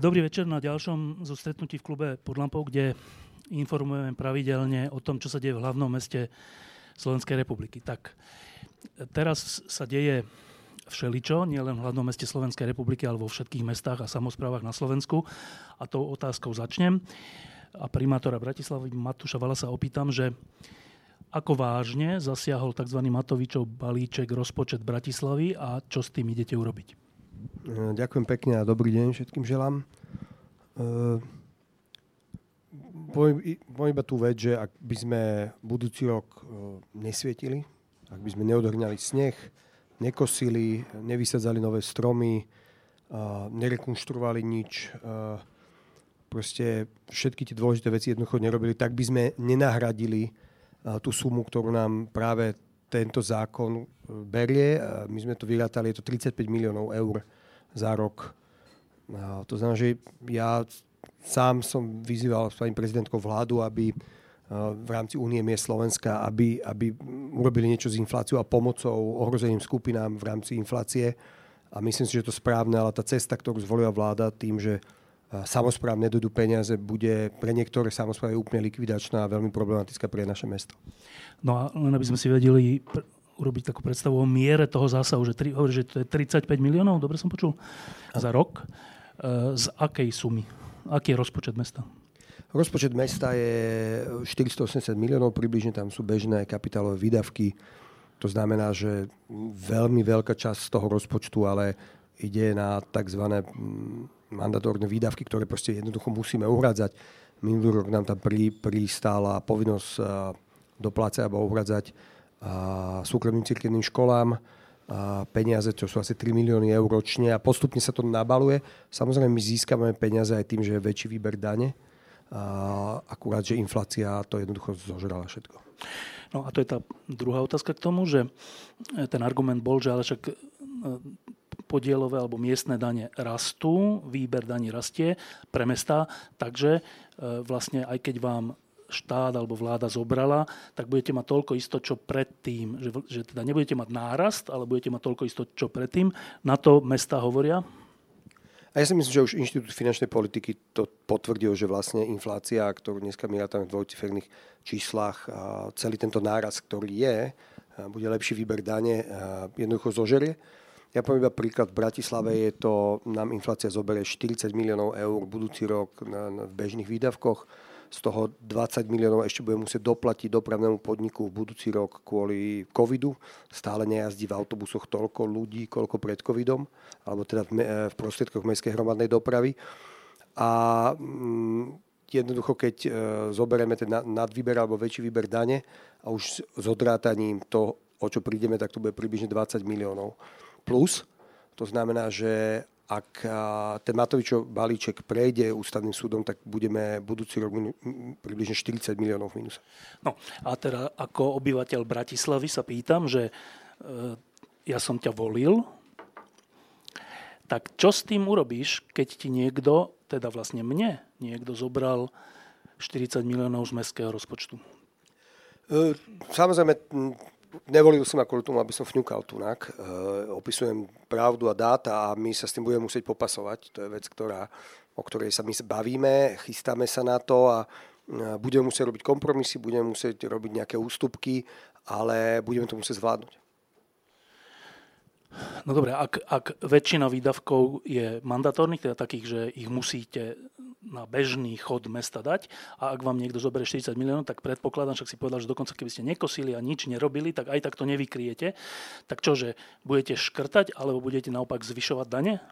Dobrý večer na ďalšom zo stretnutí v klube pod lampou, kde informujeme pravidelne o tom, čo sa deje v hlavnom meste Slovenskej republiky. Tak, teraz sa deje všeličo, nielen v hlavnom meste Slovenskej republiky, ale vo všetkých mestách a samozprávach na Slovensku. A tou otázkou začnem. A primátora Bratislavy Matúša Vala sa opýtam, že ako vážne zasiahol tzv. Matovičov balíček rozpočet Bratislavy a čo s tým idete urobiť? Eh, ďakujem pekne a dobrý deň všetkým želám. Eh, poviem iba tú vec, že ak by sme budúci rok eh, nesvietili, ak by sme neodhrňali sneh, nekosili, nevysadzali nové stromy, nerekonštruovali nič, proste všetky tie dôležité veci jednoducho nerobili, tak by sme nenahradili tú sumu, ktorú nám práve tento zákon e, berie. My sme to vyrátali, je to 35 miliónov eur za rok. A to znamená, že ja sám som vyzýval s pani prezidentkou vládu, aby e, v rámci Únie miest Slovenska, aby, aby urobili niečo s infláciou a pomocou ohrozeným skupinám v rámci inflácie. A myslím si, že to správne, ale tá cesta, ktorú zvolila vláda tým, že samozpráv nedodú peniaze, bude pre niektoré samozprávy úplne likvidačná a veľmi problematická pre naše mesto. No a len aby sme si vedeli pr- urobiť takú predstavu o miere toho zásahu, že, tri, hovorí, že to je 35 miliónov, dobre som počul, a. za rok. E, z akej sumy? Aký je rozpočet mesta? Rozpočet mesta je 480 miliónov, približne tam sú bežné kapitálové výdavky. To znamená, že veľmi veľká časť z toho rozpočtu ale ide na tzv mandatórne výdavky, ktoré proste jednoducho musíme uhradzať. Minulý rok nám tam pri, pristála povinnosť doplácať alebo uhradzať súkromným cirkevným školám a peniaze, čo sú asi 3 milióny eur ročne a postupne sa to nabaluje. Samozrejme, my získame peniaze aj tým, že je väčší výber dane. A akurát, že inflácia to jednoducho zožrala všetko. No a to je tá druhá otázka k tomu, že ten argument bol, že ale však podielové alebo miestne dane rastú, výber daní rastie pre mesta, takže e, vlastne aj keď vám štát alebo vláda zobrala, tak budete mať toľko isto, čo predtým. Že, že teda nebudete mať nárast, ale budete mať toľko isto, čo predtým. Na to mesta hovoria? A ja si myslím, že už Inštitút finančnej politiky to potvrdil, že vlastne inflácia, ktorú dneska my rátame v dvojciferných číslach, celý tento náraz, ktorý je, bude lepší výber dane, jednoducho zožerie. Ja poviem iba príklad. V Bratislave je to, nám inflácia zoberie 40 miliónov eur budúci rok na, na, v bežných výdavkoch. Z toho 20 miliónov ešte bude musieť doplatiť dopravnému podniku v budúci rok kvôli covidu. Stále nejazdí v autobusoch toľko ľudí, koľko pred covidom, alebo teda v, me, v prostriedkoch mestskej hromadnej dopravy. A mm, jednoducho, keď e, zoberieme ten nadvýber alebo väčší výber dane a už s odrátaním to, o čo prídeme, tak to bude približne 20 miliónov plus. To znamená, že ak ten Matovičov balíček prejde ústavným súdom, tak budeme budúci rok približne 40 miliónov v. No a teda ako obyvateľ Bratislavy sa pýtam, že e, ja som ťa volil, tak čo s tým urobíš, keď ti niekto, teda vlastne mne, niekto zobral 40 miliónov z mestského rozpočtu? E, samozrejme, nevolil som ma tomu, aby som fňukal tunak. E, opisujem pravdu a dáta a my sa s tým budeme musieť popasovať. To je vec, ktorá, o ktorej sa my bavíme, chystáme sa na to a budeme musieť robiť kompromisy, budeme musieť robiť nejaké ústupky, ale budeme to musieť zvládnuť. No dobre, ak, ak väčšina výdavkov je mandatórnych, teda takých, že ich musíte na bežný chod mesta dať a ak vám niekto zoberie 40 miliónov, tak predpokladám, však si povedal, že dokonca keby ste nekosili a nič nerobili, tak aj tak to nevykriete. Tak čože, budete škrtať alebo budete naopak zvyšovať dane?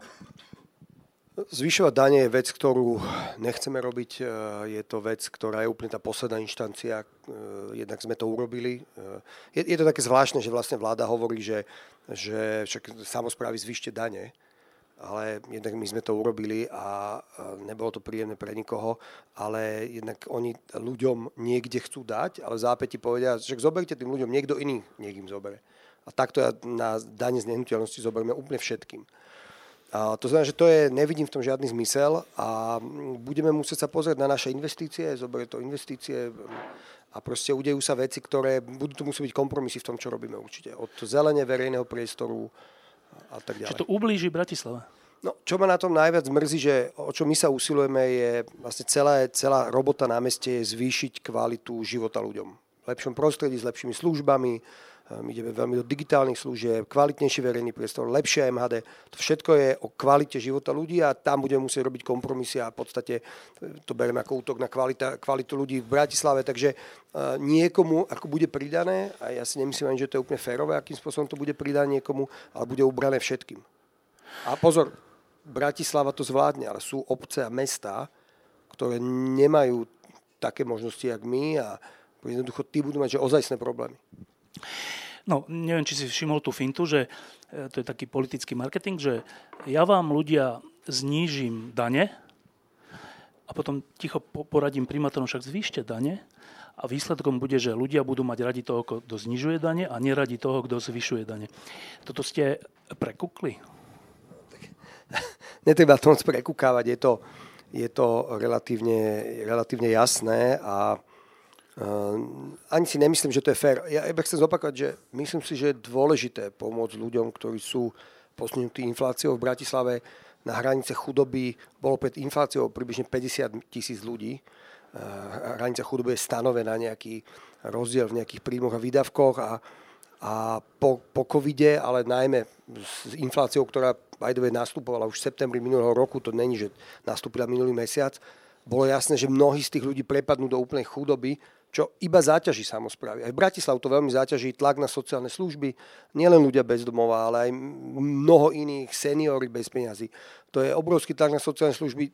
Zvyšovať dane je vec, ktorú nechceme robiť. E, je to vec, ktorá je úplne tá posledná inštancia. E, jednak sme to urobili. E, je, to také zvláštne, že vlastne vláda hovorí, že, že však samozprávy zvyšte dane, ale jednak my sme to urobili a nebolo to príjemné pre nikoho, ale jednak oni ľuďom niekde chcú dať, ale zápäti povedia, že zoberte tým ľuďom, niekto iný nech im zobere. A takto ja na dane z nehnuteľnosti zoberme úplne všetkým. A to znamená, že to je, nevidím v tom žiadny zmysel a budeme musieť sa pozrieť na naše investície, zoberie to investície a proste udejú sa veci, ktoré budú tu musieť byť kompromisy v tom, čo robíme určite. Od zelene verejného priestoru a tak ďalej. Čiže to ublíži Bratislava? No, čo ma na tom najviac mrzí, že o čo my sa usilujeme, je vlastne celá, celá robota na meste je zvýšiť kvalitu života ľuďom. V lepšom prostredí, s lepšími službami, my ideme veľmi do digitálnych služieb, kvalitnejší verejný priestor, lepšie MHD. To všetko je o kvalite života ľudí a tam budeme musieť robiť kompromisy a v podstate to bereme ako útok na kvalita, kvalitu ľudí v Bratislave. Takže niekomu, ako bude pridané, a ja si nemyslím ani, že to je úplne férové, akým spôsobom to bude pridané niekomu, ale bude ubrané všetkým. A pozor, Bratislava to zvládne, ale sú obce a mesta, ktoré nemajú také možnosti, jak my a jednoducho tí budú mať že ozajstné problémy. No, neviem, či si všimol tú fintu, že e, to je taký politický marketing, že ja vám ľudia znížim dane a potom ticho poradím primátorom, však zvýšte dane a výsledkom bude, že ľudia budú mať radi toho, kto znižuje dane a neradi toho, kto zvyšuje dane. Toto ste prekukli? Netreba to moc prekukávať, je to, je to relatívne, relatívne jasné a Ani si nemyslím, že to je fér. Ja iba chcem zopakovať, že myslím si, že je dôležité pomôcť ľuďom, ktorí sú posunutí infláciou v Bratislave na hranice chudoby. Bolo pred infláciou približne 50 tisíc ľudí. Ehm, hranica chudoby je stanovená nejaký rozdiel v nejakých príjmoch a výdavkoch a, a po, po covide, ale najmä s infláciou, ktorá aj nastupovala už v septembri minulého roku, to není, že nastúpila minulý mesiac, bolo jasné, že mnohí z tých ľudí prepadnú do úplnej chudoby čo iba záťaží samozprávy. Aj v Bratislavu to veľmi záťaží tlak na sociálne služby, nielen ľudia bez domova, ale aj mnoho iných, seniory bez peňazí. To je obrovský tlak na sociálne služby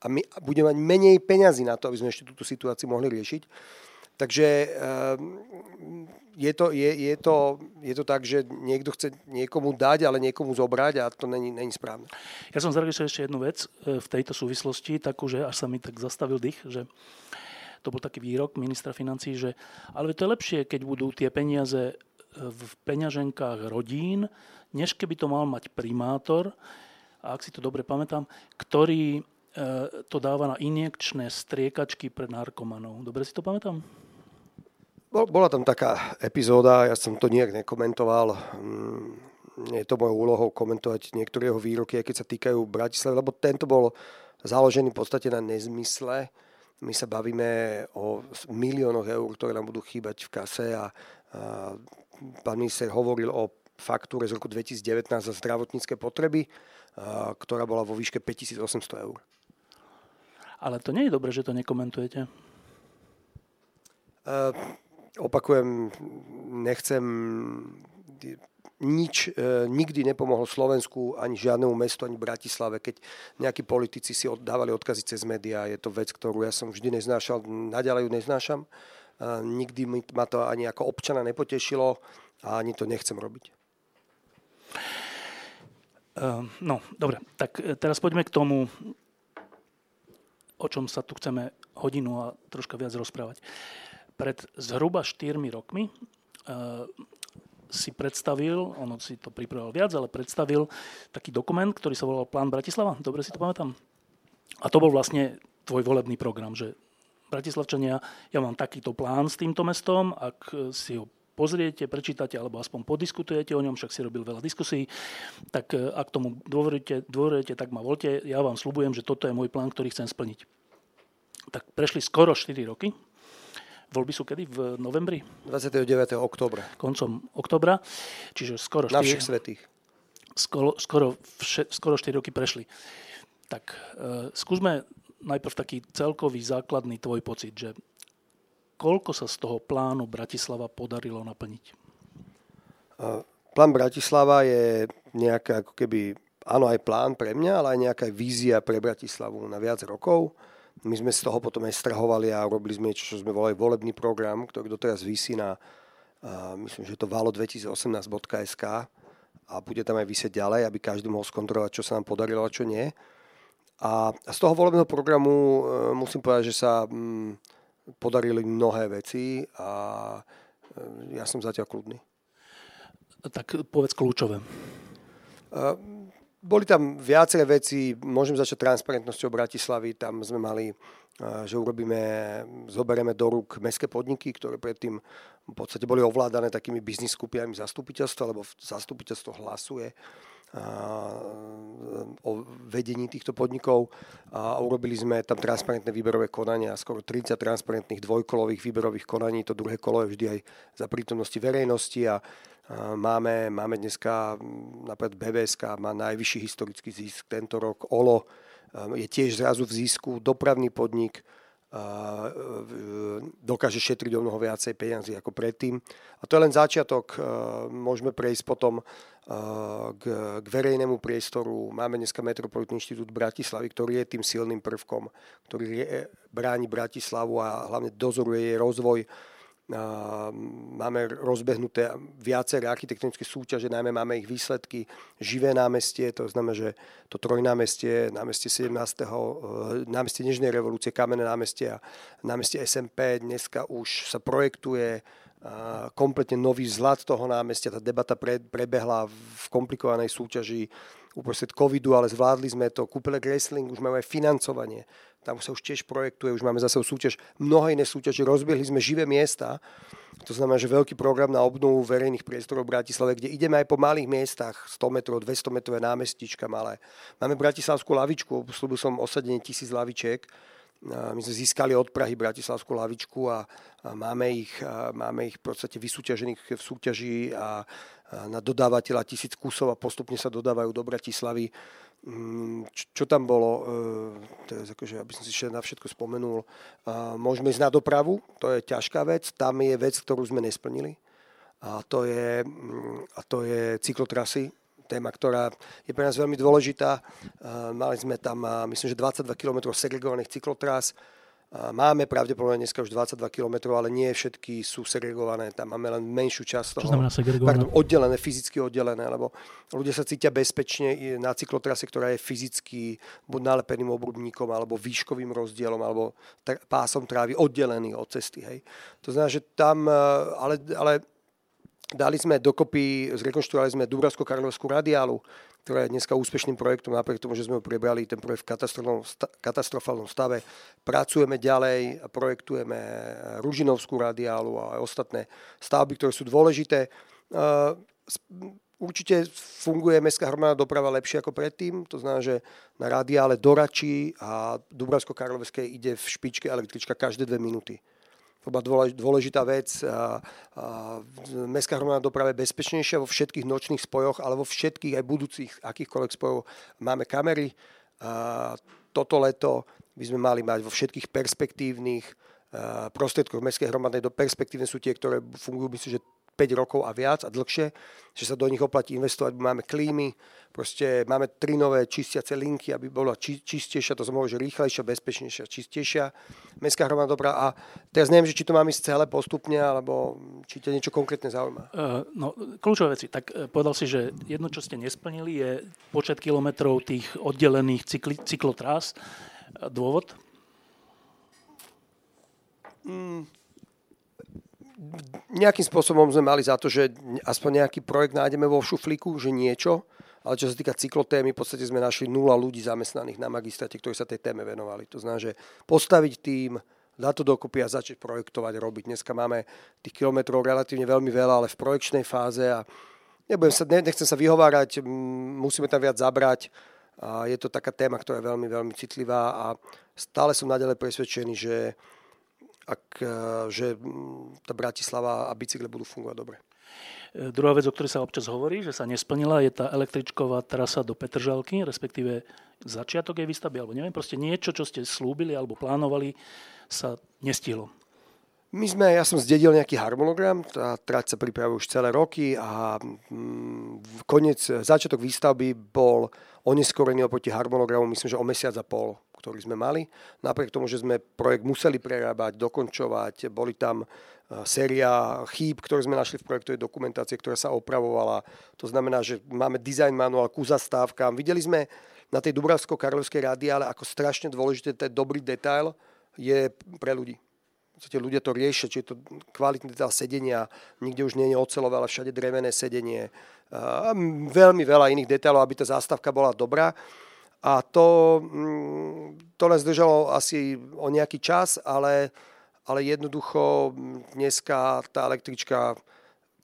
a my budeme mať menej peňazí na to, aby sme ešte túto situáciu mohli riešiť. Takže ehm, je to, je, je, to, je to tak, že niekto chce niekomu dať, ale niekomu zobrať a to není, není správne. Ja som zaregistrol ešte jednu vec e, v tejto súvislosti, takú, že až sa mi tak zastavil dých, že to bol taký výrok ministra financí, že ale to je lepšie, keď budú tie peniaze e, v peňaženkách rodín, než keby to mal mať primátor, a ak si to dobre pamätám, ktorý e, to dáva na injekčné striekačky pre narkomanov. Dobre si to pamätám? Bola tam taká epizóda, ja som to nejak nekomentoval. Mm, nie je to mojou úlohou komentovať niektoré jeho výroky, keď sa týkajú Bratislavy, lebo tento bol založený v podstate na nezmysle. My sa bavíme o miliónoch eur, ktoré nám budú chýbať v kase a, a pán minister hovoril o faktúre z roku 2019 za zdravotnícke potreby, a, ktorá bola vo výške 5800 eur. Ale to nie je dobré, že to nekomentujete. Uh, opakujem, nechcem nič e, nikdy nepomohlo Slovensku, ani žiadnemu mestu, ani Bratislave, keď nejakí politici si oddávali odkazy cez médiá. Je to vec, ktorú ja som vždy neznášal, naďalej ju neznášam. E, nikdy ma to ani ako občana nepotešilo a ani to nechcem robiť. Uh, no, dobre, tak e, teraz poďme k tomu, o čom sa tu chceme hodinu a troška viac rozprávať. Pred zhruba 4 rokmi uh, si predstavil, ono si to pripravoval viac, ale predstavil taký dokument, ktorý sa volal Plán Bratislava. Dobre si to pamätám? A to bol vlastne tvoj volebný program, že Bratislavčania, ja mám takýto plán s týmto mestom, ak si ho pozriete, prečítate alebo aspoň podiskutujete o ňom, však si robil veľa diskusí, tak e, ak tomu dôverujete, dôverujete, tak ma voľte. Ja vám slubujem, že toto je môj plán, ktorý chcem splniť. Tak prešli skoro 4 roky Voľby sú kedy? V novembri? 29. oktobra. Koncom oktobra. Čiže skoro 4, Na všech svetých. Skoro, skoro, vše, skoro 4 roky prešli. Tak uh, skúsme najprv taký celkový základný tvoj pocit, že koľko sa z toho plánu Bratislava podarilo naplniť? Uh, plán Bratislava je nejaká ako keby áno, aj plán pre mňa, ale aj nejaká vízia pre Bratislavu na viac rokov. My sme z toho potom aj strahovali a robili sme niečo, čo sme volali volebný program, ktorý doteraz vysí na, uh, myslím, že to valo2018.sk a bude tam aj vysieť ďalej, aby každý mohol skontrolovať, čo sa nám podarilo a čo nie. A z toho volebného programu uh, musím povedať, že sa um, podarili mnohé veci a uh, ja som zatiaľ kľudný. Tak povedz kľúčové. Uh, boli tam viaceré veci, môžem začať transparentnosťou Bratislavy, tam sme mali, že urobíme, zoberieme do rúk mestské podniky, ktoré predtým v podstate boli ovládané takými biznis skupinami zastupiteľstva, lebo zastupiteľstvo hlasuje o vedení týchto podnikov. A urobili sme tam transparentné výberové konania, skoro 30 transparentných dvojkolových výberových konaní, to druhé kolo je vždy aj za prítomnosti verejnosti a Máme, máme dneska, napríklad BBSK má najvyšší historický zisk tento rok. OLO je tiež zrazu v zisku, dopravný podnik dokáže šetriť o mnoho viacej peniazy ako predtým. A to je len začiatok. Môžeme prejsť potom k, k verejnému priestoru. Máme dneska Metropolitný inštitút Bratislavy, ktorý je tým silným prvkom, ktorý bráni Bratislavu a hlavne dozoruje jej rozvoj máme rozbehnuté viaceré architektonické súťaže, najmä máme ich výsledky, živé námestie, to znamená, že to trojnámestie, námestie 17. Eh, námestie Nežnej revolúcie, kamenné námestie a námestie SMP, dneska už sa projektuje kompletne nový vzhľad toho námestia. Tá debata pre, prebehla v komplikovanej súťaži uprostred covidu, ale zvládli sme to. Kúpele Wrestling, už máme aj financovanie tam sa už tiež projektuje, už máme zase súťaž, mnohé iné súťaže, rozbiehli sme živé miesta, to znamená, že veľký program na obnovu verejných priestorov v Bratislave, kde ideme aj po malých miestach, 100 metrov, 200 metrové námestička malé. Máme bratislavskú lavičku, slúbil som osadenie tisíc lavičiek, my sme získali od Prahy bratislavskú lavičku a, máme, ich, máme ich v podstate vysúťažených v súťaži a, na dodávateľa tisíc kusov a postupne sa dodávajú do Bratislavy. Mm, čo tam bolo, e, teraz akože, aby som si na všetko spomenul, môžeme ísť na dopravu, to je ťažká vec, tam je vec, ktorú sme nesplnili. A to je, mm, a to je cyklotrasy, téma, ktorá je pre nás veľmi dôležitá. Mali sme tam, myslím, že 22 km segregovaných cyklotras, Máme pravdepodobne dneska už 22 km, ale nie všetky sú segregované. Tam máme len menšiu časť toho. Čo znamená segregované? Pardon, oddelené, fyzicky oddelené, lebo ľudia sa cítia bezpečne na cyklotrase, ktorá je fyzicky buď nalepeným obrubníkom, alebo výškovým rozdielom, alebo pásom trávy oddelený od cesty. Hej. To znamená, že tam, ale, ale dali sme dokopy, zrekonštruovali sme Dubravsko-Karlovskú radiálu, ktorá je dneska úspešným projektom, napriek tomu, že sme ho prebrali ten projekt v katastrofálnom stave. Pracujeme ďalej, projektujeme Ružinovskú radiálu a ostatné stavby, ktoré sú dôležité. Určite funguje mestská hromadná doprava lepšie ako predtým, to znamená, že na radiále do Račí a Dubravsko-Karlovskej ide v špičke električka každé dve minúty. Bola dôležitá vec. Mestská hromadná doprava je bezpečnejšia vo všetkých nočných spojoch, ale vo všetkých aj budúcich akýchkoľvek spojov máme kamery. Toto leto by sme mali mať vo všetkých perspektívnych prostriedkoch mestskej hromadnej do perspektívne sú tie, ktoré fungujú, myslím, že 5 rokov a viac a dlhšie, že sa do nich oplatí investovať. Máme klímy, proste máme tri nové čistiace linky, aby bola či, čistejšia, to znamená, že rýchlejšia, bezpečnejšia, čistejšia mestská hromadná doprava. A teraz neviem, že či to máme ísť celé postupne, alebo či ťa niečo konkrétne zaujíma. Uh, no, kľúčové veci. Tak uh, povedal si, že jedno, čo ste nesplnili, je počet kilometrov tých oddelených cykli, cyklotrás. Uh, dôvod? Mm, nejakým spôsobom sme mali za to, že aspoň nejaký projekt nájdeme vo šuflíku, že niečo, ale čo sa týka cyklotémy, v podstate sme našli nula ľudí zamestnaných na magistrate, ktorí sa tej téme venovali. To znamená, že postaviť tým, dať to dokopy a začať projektovať, robiť. Dneska máme tých kilometrov relatívne veľmi veľa, ale v projekčnej fáze a nebudem sa, nechcem sa vyhovárať, musíme tam viac zabrať. A je to taká téma, ktorá je veľmi, veľmi citlivá a stále som nadalej presvedčený, že ak, e, že tá Bratislava a bicykle budú fungovať dobre. E, druhá vec, o ktorej sa občas hovorí, že sa nesplnila, je tá električková trasa do Petržalky, respektíve začiatok jej výstavby, alebo neviem, proste niečo, čo ste slúbili alebo plánovali, sa nestihlo. My sme, ja som zdedil nejaký harmonogram, tá trať sa pripravuje už celé roky a mm, koniec, začiatok výstavby bol oneskorený oproti harmonogramu, myslím, že o mesiac a pol, ktorý sme mali. Napriek tomu, že sme projekt museli prerábať, dokončovať, boli tam e, séria chýb, ktoré sme našli v projektovej dokumentácie, ktorá sa opravovala. To znamená, že máme design manuál ku zastávkam. Videli sme na tej Dubravsko-Karlovskej radiále, ako strašne dôležité ten dobrý detail je pre ľudí podstate ľudia to riešia, či je to kvalitný detail sedenia, nikde už nie je ocelové, ale všade drevené sedenie. A veľmi veľa iných detailov, aby tá zástavka bola dobrá. A to, mm, to nás držalo asi o nejaký čas, ale, ale jednoducho dneska tá električka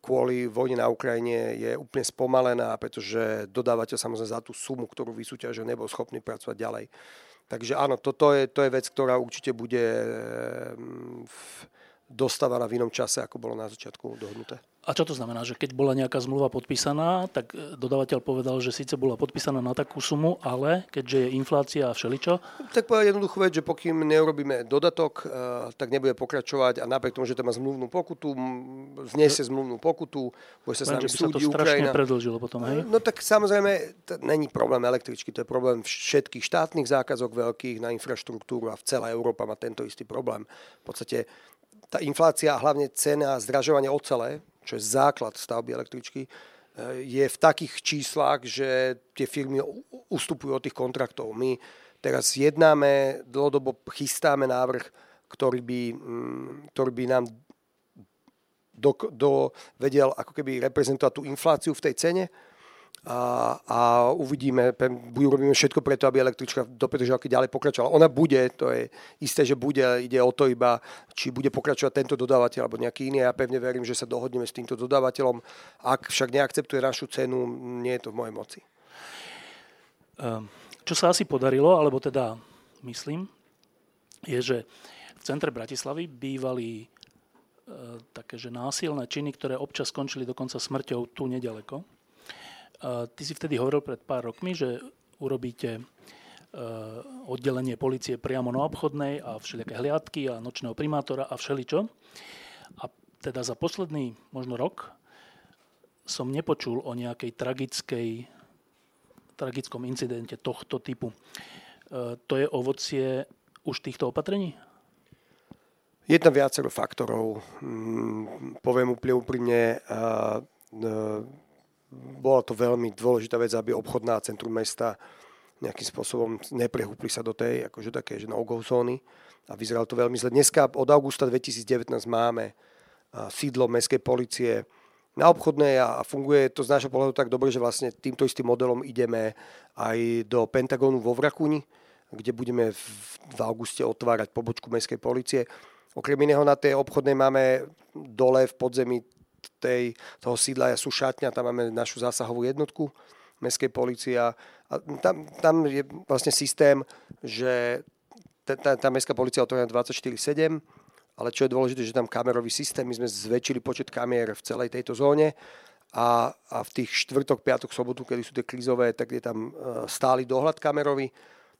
kvôli vojne na Ukrajine je úplne spomalená, pretože dodávateľ samozrejme za tú sumu, ktorú vysúťažil, nebol schopný pracovať ďalej. Takže áno, toto je, to je vec, ktorá určite bude mm, dostávaná v inom čase, ako bolo na začiatku dohodnuté. A čo to znamená, že keď bola nejaká zmluva podpísaná, tak e, dodávateľ povedal, že síce bola podpísaná na takú sumu, ale keďže je inflácia a všeličo? Tak povedať jednoduchú vec, že pokým neurobíme dodatok, e, tak nebude pokračovať a napriek tomu, že to má zmluvnú pokutu, zniesie zmluvnú pokutu, bude sa s nami súdi Ukrajina. predlžilo potom, hej? No tak samozrejme, to není problém električky, to je problém všetkých štátnych zákazok veľkých na infraštruktúru a v celá Európa má tento istý problém. V podstate tá inflácia a hlavne cena zdražovania ocele, čo je základ stavby električky, eh, je v takých číslach, že tie firmy ustupujú od tých kontraktov. My teraz jednáme, dlhodobo chystáme návrh, ktorý by, mm, ktorý by nám do, do, vedel ako keby reprezentovať tú infláciu v tej cene a, a uvidíme, urobíme všetko preto, aby električka do Petržalky ďalej pokračovala. Ona bude, to je isté, že bude, ide o to iba, či bude pokračovať tento dodávateľ alebo nejaký iný. Ja pevne verím, že sa dohodneme s týmto dodávateľom. Ak však neakceptuje našu cenu, nie je to v mojej moci. Ehm, čo sa asi podarilo, alebo teda myslím, je, že v centre Bratislavy bývali e, také, že násilné činy, ktoré občas skončili dokonca smrťou tu nedaleko Ty si vtedy hovoril pred pár rokmi, že urobíte e, oddelenie policie priamo na obchodnej a všelijaké hliadky a nočného primátora a všeličo. A teda za posledný možno rok som nepočul o nejakej tragickej, tragickom incidente tohto typu. E, to je ovocie už týchto opatrení? Je tam viacero faktorov. Mm, poviem úplne úprimne, bola to veľmi dôležitá vec, aby obchodná centrum mesta nejakým spôsobom neprehúpli sa do tej akože také, že no-go zóny a vyzeralo to veľmi zle. Dneska od augusta 2019 máme sídlo mestskej policie na obchodnej a funguje to z nášho pohľadu tak dobre, že vlastne týmto istým modelom ideme aj do Pentagonu vo Vrakuni, kde budeme v auguste otvárať pobočku mestskej policie. Okrem iného na tej obchodnej máme dole v podzemí tej, toho sídla sú šatňa, tam máme našu zásahovú jednotku mestskej policie a tam, tam je vlastne systém, že tá, tá mestská policia otvorená 24-7, ale čo je dôležité, že tam kamerový systém, my sme zväčšili počet kamier v celej tejto zóne a, a v tých štvrtok, piatok, sobotu, kedy sú tie krízové, tak je tam e, stály dohľad kamerový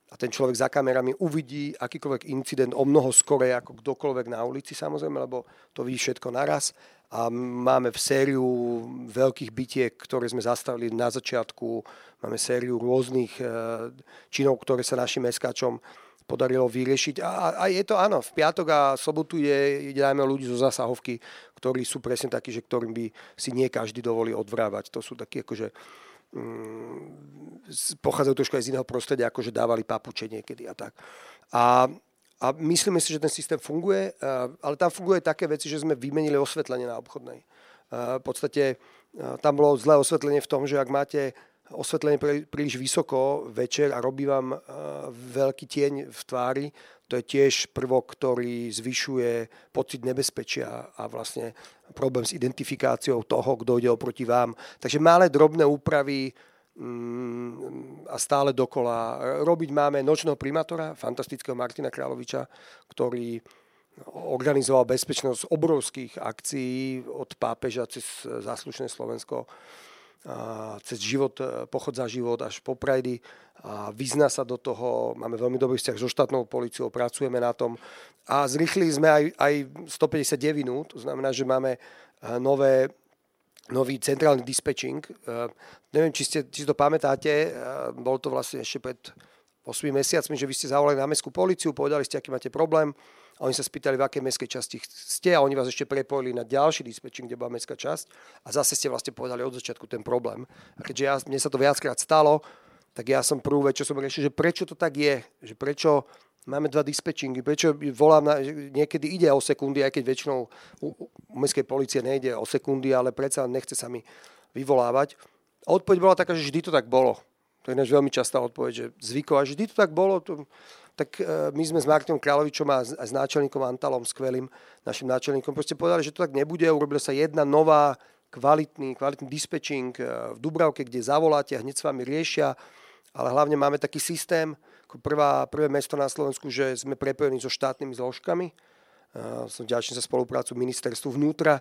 a ten človek za kamerami uvidí akýkoľvek incident o mnoho skorej ako kdokoľvek na ulici samozrejme, lebo to vidí všetko naraz a máme v sériu veľkých bitiek, ktoré sme zastavili na začiatku, máme sériu rôznych e, činov, ktoré sa našim meskáčom podarilo vyriešiť. A, a je to áno, v piatok a sobotu je, ide najmä ľudí zo zasahovky, ktorí sú presne takí, že ktorým by si nie každý dovolí odvrávať. To sú takí akože mm, pochádzajú trošku aj z iného prostredia, ako že dávali papuče niekedy a tak. A, a myslíme si, že ten systém funguje, ale tam funguje také veci, že sme vymenili osvetlenie na obchodnej. V podstate tam bolo zlé osvetlenie v tom, že ak máte osvetlenie príliš vysoko večer a robí vám veľký tieň v tvári, to je tiež prvok, ktorý zvyšuje pocit nebezpečia a vlastne problém s identifikáciou toho, kto ide oproti vám. Takže malé drobné úpravy a stále dokola. Robiť máme nočného primátora, fantastického Martina Královiča, ktorý organizoval bezpečnosť obrovských akcií od pápeža cez záslušné Slovensko cez život, pochod za život až po Prajdy a vyzna sa do toho, máme veľmi dobrý vzťah so štátnou policiou, pracujeme na tom a zrychlili sme aj, aj 159, to znamená, že máme e, nové nový centrálny dispečing. Uh, neviem, či, ste, či to pamätáte, uh, bol to vlastne ešte pred 8 mesiacmi, že vy ste zavolali na mestskú policiu, povedali ste, aký máte problém a oni sa spýtali, v akej mestskej časti ste a oni vás ešte prepojili na ďalší dispečing, kde bola mestská časť a zase ste vlastne povedali od začiatku ten problém. A keďže ja, mne sa to viackrát stalo, tak ja som vec, čo som riešil, že prečo to tak je, že prečo máme dva dispečingy, prečo volám, na, niekedy ide o sekundy, aj keď väčšinou u, u mestskej policie nejde o sekundy, ale predsa nechce sa mi vyvolávať. A odpoveď bola taká, že vždy to tak bolo. To je veľmi častá odpoveď, že zvyková, že vždy to tak bolo. To, tak e, my sme s Martinom Kráľovičom a s náčelníkom Antalom, skvelým našim náčelníkom, proste povedali, že to tak nebude. Urobila sa jedna nová, kvalitný, kvalitný dispečing e, v Dubravke, kde zavoláte a hneď s vami riešia. Ale hlavne máme taký systém, ako prvá, prvé mesto na Slovensku, že sme prepojení so štátnymi zložkami. Som ďačný za spoluprácu ministerstvu vnútra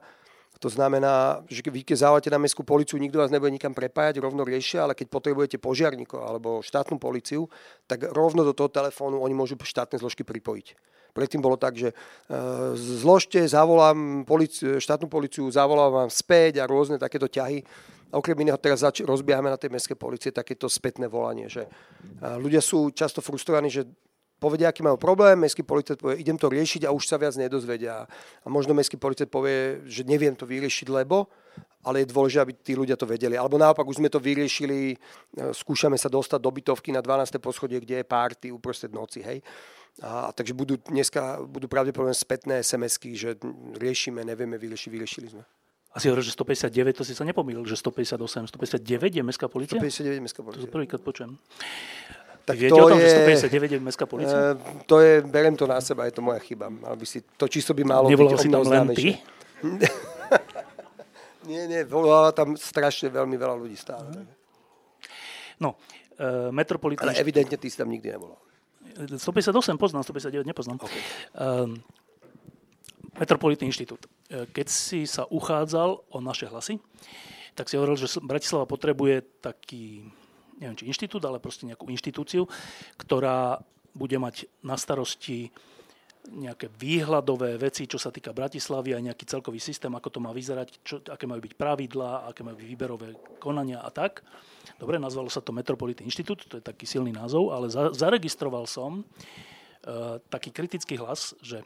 to znamená, že vy keď závate na mestskú policiu, nikto vás nebude nikam prepájať, rovno riešia, ale keď potrebujete požiarníkov alebo štátnu policiu, tak rovno do toho telefónu oni môžu štátne zložky pripojiť. Predtým bolo tak, že uh, zložte, zavolám policiu, štátnu policiu, zavolám vám späť a rôzne takéto ťahy. A okrem iného teraz zač- rozbiehame na tej mestskej policie takéto spätné volanie, že uh, ľudia sú často frustrovaní, že povedia, aký majú problém, mestský policajt povie, idem to riešiť a už sa viac nedozvedia. A možno mestský policajt povie, že neviem to vyriešiť, lebo, ale je dôležité, aby tí ľudia to vedeli. Alebo naopak, už sme to vyriešili, e, skúšame sa dostať do bytovky na 12. poschodie, kde je párty uprostred noci, hej. A, takže budú dneska budú pravdepodobne spätné SMS-ky, že riešime, nevieme vyriešiť, vyriešili sme. Asi hovorí, že 159, to si sa nepomýlil, že 158, 159 je mestská policia? 159 je mestská policia. To prvýkrát počujem. Tak Viete to o tom, je, že 159 je mestská policia? Uh, to je, berem to na seba, je to moja chyba. Mal by si, to čisto by malo Nevolal byť si tam len ty? nie, nie, volala tam strašne veľmi veľa ľudí stále. Uh-huh. No, uh, metropolitný... Ale evidentne ty si tam nikdy nevolal. 158 poznám, 159 nepoznám. Okay. Uh, Metropolitný inštitút. Keď si sa uchádzal o naše hlasy, tak si hovoril, že Bratislava potrebuje taký neviem či inštitút, ale proste nejakú inštitúciu, ktorá bude mať na starosti nejaké výhľadové veci, čo sa týka Bratislavy a nejaký celkový systém, ako to má vyzerať, čo, aké majú byť pravidlá, aké majú byť výberové konania a tak. Dobre, nazvalo sa to Metropolitný inštitút, to je taký silný názov, ale za, zaregistroval som uh, taký kritický hlas, že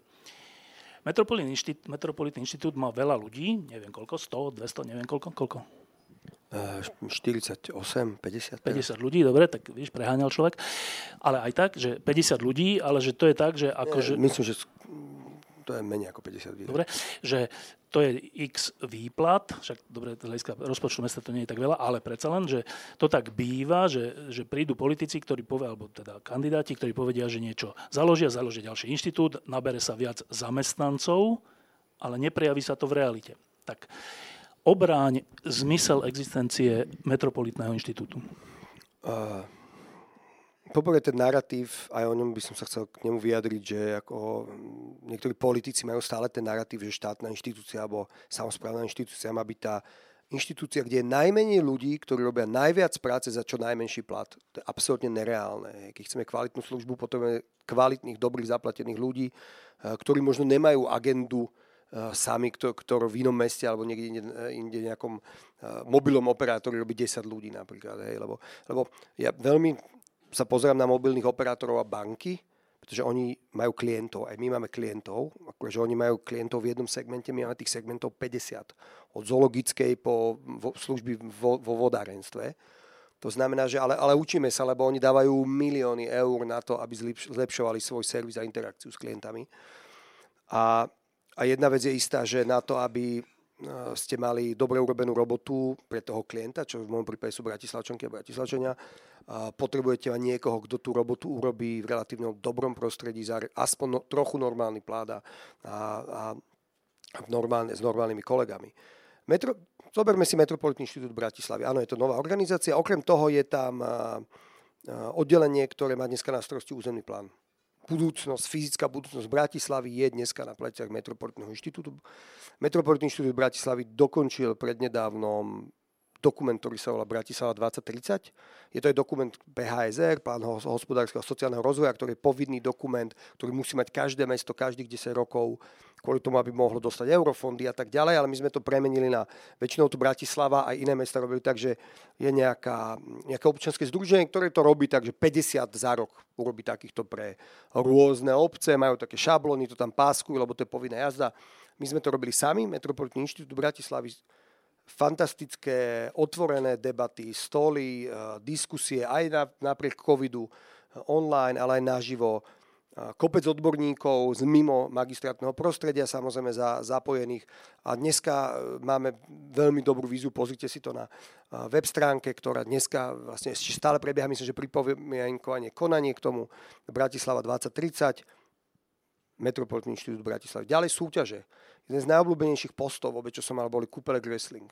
Metropolitný inštitút, inštitút má veľa ľudí, neviem koľko, 100, 200, neviem koľko, koľko? 48, 50. 50 ľudí, dobre, tak víš, preháňal človek. Ale aj tak, že 50 ľudí, ale že to je tak, že ako... Nie, myslím, že to je menej ako 50 ľudí. Dobre, že to je x výplat, však dobre, z hľadiska rozpočtu mesta to nie je tak veľa, ale predsa len, že to tak býva, že, že prídu politici, ktorí povedia, alebo teda kandidáti, ktorí povedia, že niečo založia, založia ďalší inštitút, nabere sa viac zamestnancov, ale neprejaví sa to v realite. Tak obráň zmysel existencie Metropolitného inštitútu? Uh, poprvé ten narratív, aj o ňom by som sa chcel k nemu vyjadriť, že ako niektorí politici majú stále ten narratív, že štátna inštitúcia alebo samozprávna inštitúcia má byť tá inštitúcia, kde je najmenej ľudí, ktorí robia najviac práce za čo najmenší plat. To je absolútne nereálne. Keď chceme kvalitnú službu, potrebujeme kvalitných, dobrých zaplatených ľudí, ktorí možno nemajú agendu Eh, sami, kto, v inom meste alebo niekde inde, inde nejakom uh, mobilom operátori robí 10 ľudí napríklad. Hej, lebo, lebo ja veľmi sa pozerám na mobilných operátorov a banky, pretože oni majú klientov, aj my máme klientov, akože oni majú klientov v jednom segmente, my máme tých segmentov 50, od zoologickej po vo, služby vo, vo vodárenstve. To znamená, že ale, ale učíme sa, lebo oni dávajú milióny eur na to, aby zlepšovali svoj servis a interakciu s klientami. A a jedna vec je istá, že na to, aby e, ste mali dobre urobenú robotu pre toho klienta, čo v môjom prípade sú Bratislavčanky a Bratislavčania, potrebujete mať niekoho, kto tú robotu urobí v relatívne dobrom prostredí za aspoň no, trochu normálny pláda a, a, normálne, s normálnymi kolegami. Metro, zoberme si Metropolitný inštitút Bratislavy. Áno, je to nová organizácia. Okrem toho je tam a, a oddelenie, ktoré má dneska na starosti územný plán budúcnosť, fyzická budúcnosť Bratislavy je dneska na pleciach Metropolitného inštitútu. Metropolitný inštitút Bratislavy dokončil prednedávnom dokument, ktorý sa volá Bratislava 2030. Je to aj dokument PHSR, plán hospodárskeho a sociálneho rozvoja, ktorý je povinný dokument, ktorý musí mať každé mesto každých 10 rokov kvôli tomu, aby mohlo dostať eurofondy a tak ďalej, ale my sme to premenili na väčšinou tu Bratislava, aj iné mesta robili tak, že je nejaká, nejaké občianske združenie, ktoré to robí tak, že 50 za rok urobí takýchto pre rôzne obce, majú také šablóny, to tam páskujú, lebo to je povinná jazda. My sme to robili sami, Metropolitný inštitút Bratislavy, fantastické otvorené debaty, stoly, eh, diskusie aj napriek covidu eh, online, ale aj naživo kopec odborníkov z mimo magistrátneho prostredia, samozrejme za, zapojených. A dneska máme veľmi dobrú víziu, pozrite si to na web stránke, ktorá dneska vlastne stále prebieha, myslím, že pripomienkovanie konanie k tomu Bratislava 2030, Metropolitný inštitút Bratislava. Ďalej súťaže. Jeden z najobľúbenejších postov, vôbec, čo som mal, boli Kupelek Wrestling.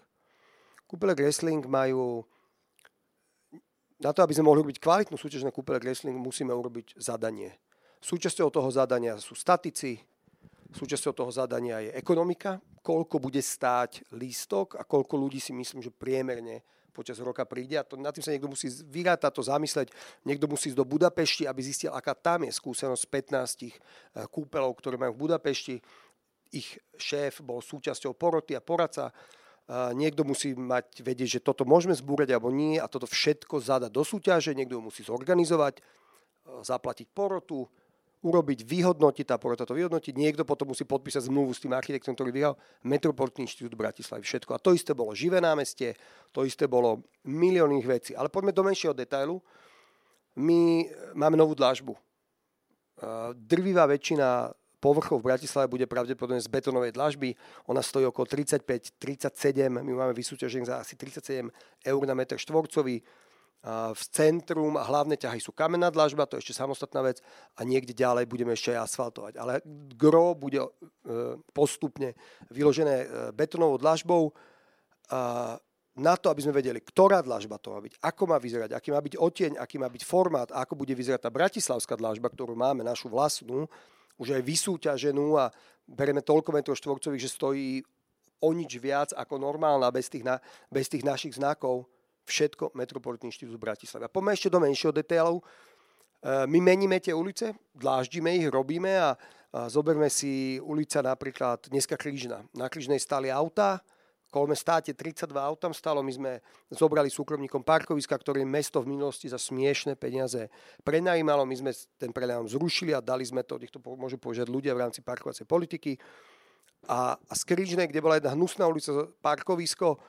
Kupelek Wrestling majú na to, aby sme mohli robiť kvalitnú súťaž na Kupelek Wrestling, musíme urobiť zadanie Súčasťou toho zadania sú statici, súčasťou toho zadania je ekonomika, koľko bude stáť lístok a koľko ľudí si myslím, že priemerne počas roka príde a to, nad tým sa niekto musí vyrátať, to zamysleť. Niekto musí ísť do Budapešti, aby zistil, aká tam je skúsenosť 15 eh, kúpelov, ktoré majú v Budapešti. Ich šéf bol súčasťou poroty a poradca. Niekto musí mať vedieť, že toto môžeme zbúrať alebo nie a toto všetko zadať do súťaže. Niekto musí zorganizovať, eh, zaplatiť porotu, urobiť, vyhodnotiť, tá porota to vyhodnotiť, niekto potom musí podpísať zmluvu s tým architektom, ktorý vyhral Metropolitný inštitút Bratislavy, všetko. A to isté bolo živé námestie, to isté bolo miliónnych vecí. Ale poďme do menšieho detailu. My máme novú dlažbu. Drvivá väčšina povrchov v Bratislave bude pravdepodobne z betonovej dlažby. Ona stojí okolo 35-37, my máme vysúťažený za asi 37 eur na meter štvorcový v centrum a hlavné ťahy sú kamenná dlažba, to je ešte samostatná vec a niekde ďalej budeme ešte aj asfaltovať. Ale gro bude e, postupne vyložené e, betonovou dlažbou na to, aby sme vedeli, ktorá dlažba to má byť, ako má vyzerať, aký má byť oteň, aký má byť formát, ako bude vyzerať tá bratislavská dlažba, ktorú máme, našu vlastnú, už aj vysúťaženú a bereme toľko metrov štvorcových, že stojí o nič viac ako normálna bez tých, na, bez tých našich znakov všetko Metropolitný inštitút z Bratislavy. A poďme ešte do menšieho detailov. E, my meníme tie ulice, dláždime ich, robíme a, a zoberme si ulica napríklad dneska Krížna. Na Krížnej stali autá, kolme státe 32 aut tam stalo, my sme zobrali súkromníkom parkoviska, ktoré mesto v minulosti za smiešné peniaze prenajímalo, my sme ten prenajom zrušili a dali sme to, nech to môžu požiadať ľudia v rámci parkovacej politiky. A, a z kde bola jedna hnusná ulica, parkovisko,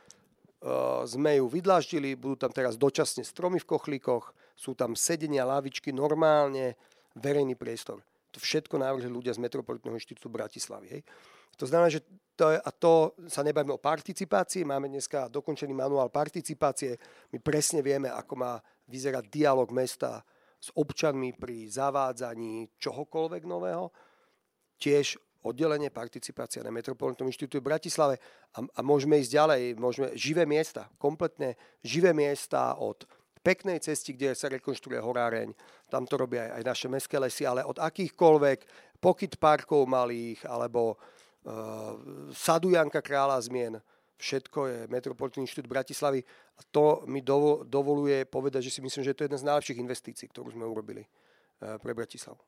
Eh, sme ju vydláždili, budú tam teraz dočasne stromy v kochlíkoch, sú tam sedenia, lavičky, normálne verejný priestor. To všetko navrhli ľudia z Metropolitného inštitútu Bratislavy. Hej. To znamená, že to a to sa nebavíme o participácii, máme dneska dokončený manuál participácie, my presne vieme, ako má vyzerať dialog mesta s občanmi pri zavádzaní čohokoľvek nového. Tiež oddelenie participácia na Metropolitnom inštitúte v Bratislave. A, a môžeme ísť ďalej, môžeme živé miesta, kompletne živé miesta od peknej cesty, kde sa rekonštruuje horáreň, tam to robia aj, aj naše mestské lesy, ale od akýchkoľvek pokyt parkov malých alebo sadu Janka Krála zmien, všetko je Metropolitný inštitút Bratislavy a to mi dovoluje povedať, že si myslím, že to je jedna z najlepších investícií, ktorú sme urobili uh, pre Bratislavu.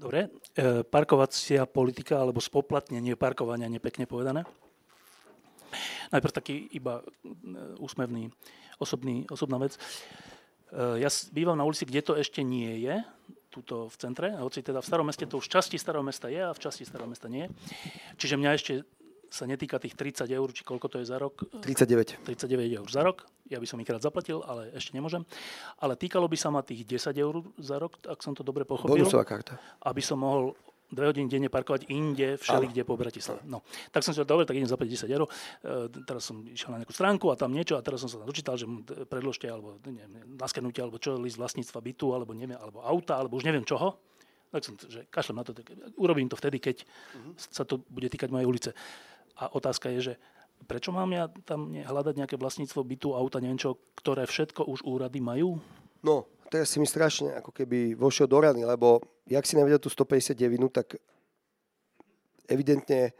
Dobre, e, parkovacia politika alebo spoplatnenie parkovania, nepekne povedané. Najprv taký iba e, úsmevný, osobný, osobná vec. E, ja bývam na ulici, kde to ešte nie je, tuto v centre, hoci teda v starom meste to už časti starého mesta je a v časti starého mesta nie. Čiže mňa ešte sa netýka tých 30 eur, či koľko to je za rok. 39. 39 eur za rok. Ja by som ich rád zaplatil, ale ešte nemôžem. Ale týkalo by sa ma tých 10 eur za rok, ak som to dobre pochopil. Bonusová karta. Aby som mohol dve hodiny denne parkovať inde, všeli, kde po Bratislave. No, tak som si dobre, tak idem zaplatiť 10 eur. E, teraz som išiel na nejakú stránku a tam niečo a teraz som sa dočítal, že predložte alebo neviem, naskenutie alebo čo, list vlastníctva bytu alebo neviem, alebo auta, alebo už neviem čoho. Tak som, že kašlem na to, tak urobím to vtedy, keď uh-huh. sa to bude týkať mojej ulice. A otázka je, že prečo mám ja tam hľadať nejaké vlastníctvo bytu, auta, neviem čo, ktoré všetko už úrady majú? No, teraz si mi strašne ako keby vošiel do rany, lebo jak si nevedel tú 159, tak evidentne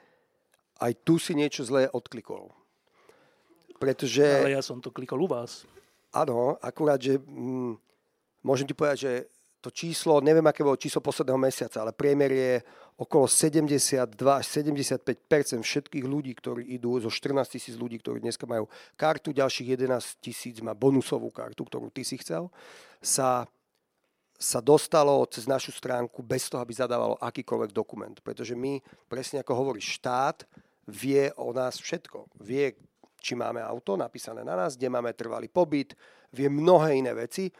aj tu si niečo zlé odklikol. pretože... Ale ja som to klikol u vás. Áno, akurát, že mm, môžem ti povedať, že to číslo, neviem, aké bolo číslo posledného mesiaca, ale priemer je okolo 72 až 75% všetkých ľudí, ktorí idú, zo 14 tisíc ľudí, ktorí dneska majú kartu, ďalších 11 tisíc má bonusovú kartu, ktorú ty si chcel, sa, sa dostalo cez našu stránku bez toho, aby zadávalo akýkoľvek dokument. Pretože my, presne ako hovorí štát, vie o nás všetko. Vie, či máme auto napísané na nás, kde máme trvalý pobyt, vie mnohé iné veci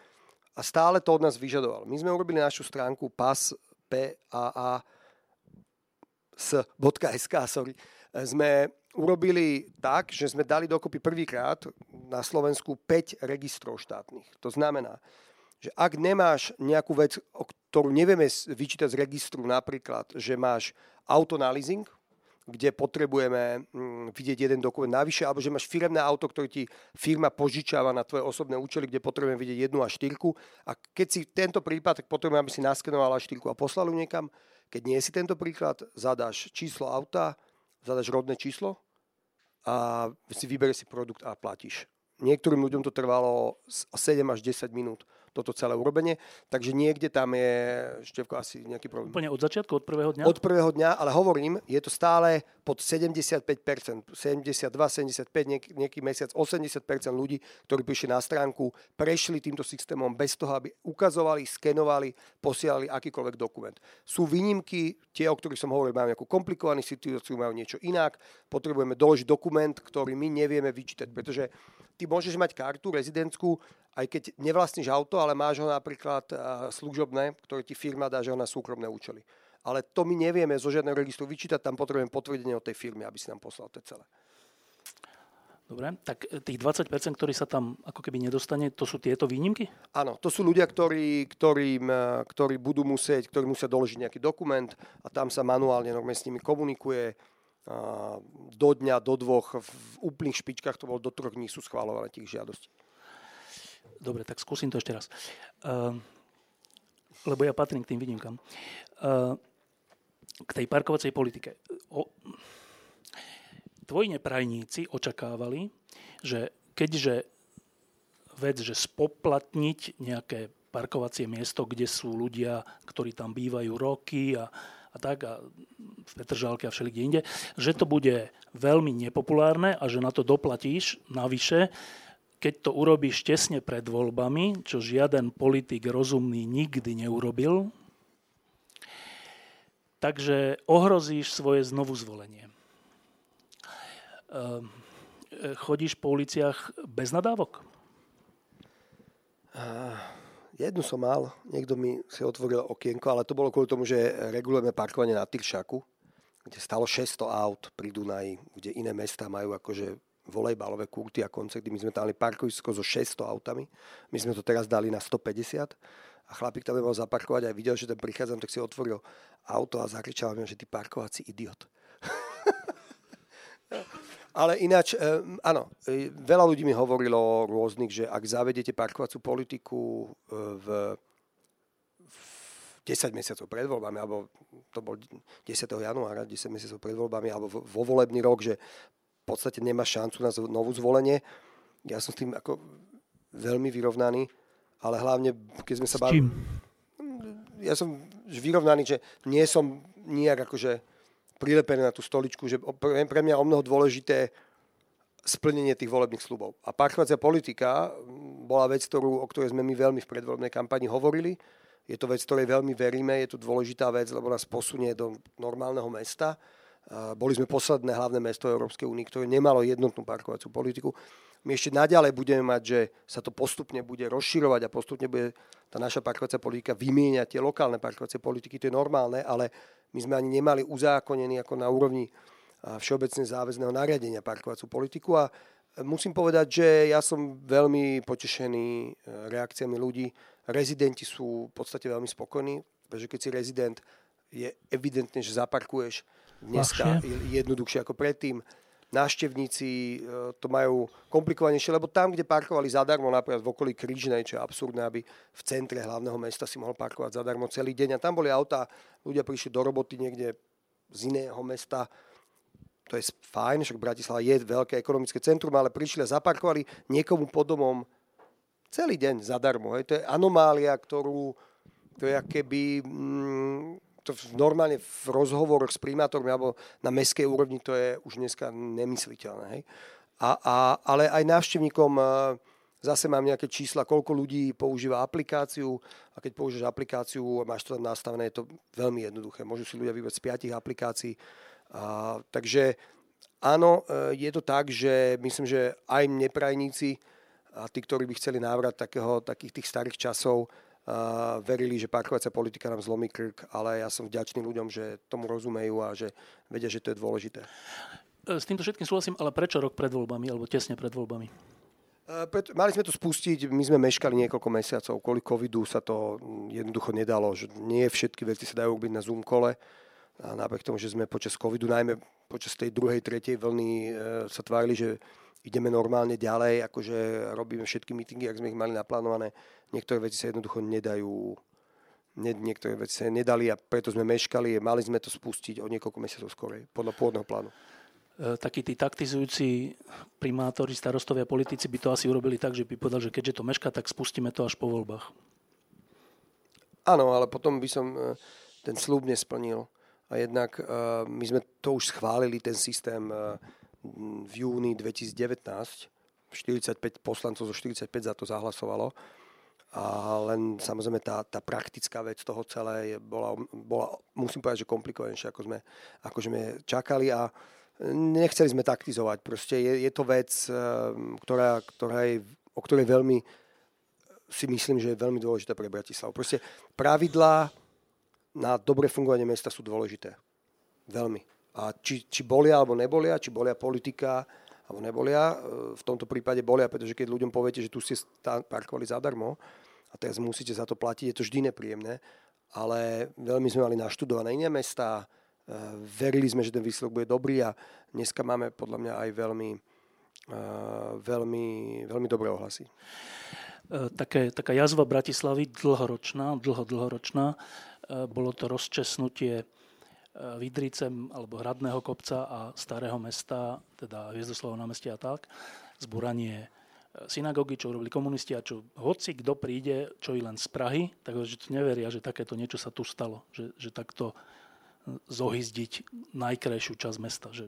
a stále to od nás vyžadoval. My sme urobili našu stránku pas PAA s.sk, sorry, sme urobili tak, že sme dali dokopy prvýkrát na Slovensku 5 registrov štátnych. To znamená, že ak nemáš nejakú vec, o ktorú nevieme vyčítať z registru, napríklad, že máš auto na leasing, kde potrebujeme mm, vidieť jeden dokument navyše, alebo že máš firemné auto, ktoré ti firma požičáva na tvoje osobné účely, kde potrebujeme vidieť jednu a štyrku. A keď si tento prípad, tak potrebujeme, aby si naskenovala štyrku a poslal niekam. Keď nie si tento príklad, zadáš číslo auta, zadáš rodné číslo a si vyberieš si produkt a platíš. Niektorým ľuďom to trvalo 7 až 10 minút toto celé urobenie. Takže niekde tam je, Števko, asi nejaký problém. Úplne od začiatku, od prvého dňa? Od prvého dňa, ale hovorím, je to stále pod 75%, 72, 75, nejaký, nejaký mesiac, 80% ľudí, ktorí prišli na stránku, prešli týmto systémom bez toho, aby ukazovali, skenovali, posielali akýkoľvek dokument. Sú výnimky, tie, o ktorých som hovoril, majú nejakú komplikovanú situáciu, majú niečo inak, potrebujeme doložiť dokument, ktorý my nevieme vyčítať, pretože ty môžeš mať kartu rezidentskú, aj keď nevlastníš auto, ale máš ho napríklad služobné, ktoré ti firma dá, že ho na súkromné účely. Ale to my nevieme zo žiadneho registru vyčítať, tam potrebujem potvrdenie od tej firmy, aby si nám poslal to celé. Dobre, tak e, tých 20%, ktorí sa tam ako keby nedostane, to sú tieto výnimky? Áno, to sú ľudia, ktorí, ktorým, e, ktorí budú musieť, ktorí musia doložiť nejaký dokument a tam sa manuálne normálne s nimi komunikuje. Do dňa, do dvoch, v úplných špičkách to bolo do troch dní sú schválované tých žiadostí. Dobre, tak skúsim to ešte raz. Uh, lebo ja patrím k tým výnimkám. Uh, k tej parkovacej politike. O, tvoji neprajníci očakávali, že keďže vec, že spoplatniť nejaké parkovacie miesto, kde sú ľudia, ktorí tam bývajú roky a, a tak, a v Petržálke a všelikde inde, že to bude veľmi nepopulárne a že na to doplatíš navyše, keď to urobíš tesne pred voľbami, čo žiaden politik rozumný nikdy neurobil, takže ohrozíš svoje znovu zvolenie. Ehm, chodíš po uliciach bez nadávok? Jednu som mal, niekto mi si otvoril okienko, ale to bolo kvôli tomu, že regulujeme parkovanie na Tyršaku, kde stalo 600 aut pri Dunaji, kde iné mesta majú akože volejbalové kurty a koncerty. My sme tam mali parkovisko so 600 autami. My sme to teraz dali na 150 a chlapík tam mal zaparkovať a videl, že tam prichádzam, tak si otvoril auto a zakričal mi, že ty parkovací idiot. Ale ináč, áno, e, veľa ľudí mi hovorilo rôznych, že ak zavedete parkovacú politiku e, v, v 10 mesiacov pred voľbami, alebo to bol 10. januára, 10 mesiacov pred voľbami, alebo vo volebný rok, že podstate nemá šancu na novú zvolenie. Ja som s tým ako veľmi vyrovnaný, ale hlavne, keď sme sa bavili... Ja som vyrovnaný, že nie som nijak akože prilepený na tú stoličku, že pre mňa o mnoho dôležité splnenie tých volebných slubov. A parkovacia politika bola vec, ktorú, o ktorej sme my veľmi v predvolebnej kampani hovorili. Je to vec, ktorej veľmi veríme, je to dôležitá vec, lebo nás posunie do normálneho mesta boli sme posledné hlavné mesto Európskej únie, ktoré nemalo jednotnú parkovaciu politiku. My ešte naďalej budeme mať, že sa to postupne bude rozširovať a postupne bude tá naša parkovacia politika vymieňať tie lokálne parkovacie politiky. To je normálne, ale my sme ani nemali uzákonený ako na úrovni všeobecne záväzného nariadenia parkovaciu politiku a musím povedať, že ja som veľmi potešený e, reakciami ľudí. Rezidenti sú v podstate veľmi spokojní, pretože keď si rezident, je evidentné, že zaparkuješ dneska ľahšie. jednoduchšie ako predtým. Návštevníci e, to majú komplikovanejšie, lebo tam, kde parkovali zadarmo, napríklad v okolí Krížnej, čo je absurdné, aby v centre hlavného mesta si mohol parkovať zadarmo celý deň. A tam boli autá, ľudia prišli do roboty niekde z iného mesta, to je fajn, však Bratislava je veľké ekonomické centrum, ale prišli a zaparkovali niekomu pod domom celý deň zadarmo. Hej. To je anomália, ktorú to je keby mm, to normálne v rozhovoroch s primátormi alebo na meskej úrovni to je už dneska nemysliteľné. Hej. A, a, ale aj návštevníkom Zase mám nejaké čísla, koľko ľudí používa aplikáciu a keď použiješ aplikáciu a máš to tam nastavené, je to veľmi jednoduché. Môžu si ľudia vybrať z piatich aplikácií. A, takže áno, e, je to tak, že myslím, že aj neprajníci a tí, ktorí by chceli návrat takého, takých tých starých časov, verili, že parkovacia politika nám zlomí krk, ale ja som vďačný ľuďom, že tomu rozumejú a že vedia, že to je dôležité. E, s týmto všetkým súhlasím, ale prečo rok pred voľbami alebo tesne pred voľbami? Preto, mali sme to spustiť, my sme meškali niekoľko mesiacov, kvôli covidu sa to jednoducho nedalo, že nie všetky veci sa dajú robiť na Zoom kole. A napriek tomu, že sme počas covidu, najmä počas tej druhej, tretej vlny e, sa tvárili, že ideme normálne ďalej, akože robíme všetky meetingy, ak sme ich mali naplánované. Niektoré veci sa jednoducho nedajú, nie, niektoré veci sa nedali a preto sme meškali. Mali sme to spustiť o niekoľko mesiacov skorej, podľa pôvodného plánu. E, takí tí taktizujúci primátori, starostovia, politici by to asi urobili tak, že by povedal, že keďže to meška, tak spustíme to až po voľbách. Áno, ale potom by som e, ten slúb nesplnil. A jednak e, my sme to už schválili, ten systém v júni 2019. 45 poslancov zo 45 za to zahlasovalo. A len samozrejme tá, tá praktická vec toho celé bola, bola musím povedať, že komplikovanejšia, ako sme, ako sme čakali. A nechceli sme taktizovať. Proste je, je to vec, eh, ktorá, ktorá je, o ktorej veľmi si myslím, že je veľmi dôležitá pre Bratislavu. Proste pravidlá na dobre fungovanie mesta sú dôležité. Veľmi. A či, či bolia alebo nebolia, či bolia politika alebo nebolia, eh, v tomto prípade bolia, pretože keď ľuďom poviete, že tu ste parkovali zadarmo a teraz musíte za to platiť, je to vždy nepríjemné, ale veľmi sme mali naštudované iné mesta, Eh, verili sme, že ten výsledok bude dobrý a dneska máme podľa mňa aj veľmi, eh, veľmi, veľmi dobré ohlasy. Také, taká jazva Bratislavy, dlhoročná, dlho, dlhoročná, bolo to rozčesnutie Vidricem alebo Hradného kopca a Starého mesta, teda Hviezdoslavov námestia a tak, zbúranie synagógy, čo urobili komunisti a čo hoci kto príde, čo i len z Prahy, takže to neveria, že takéto niečo sa tu stalo, že, že takto zohizdiť najkrajšiu časť mesta. Že...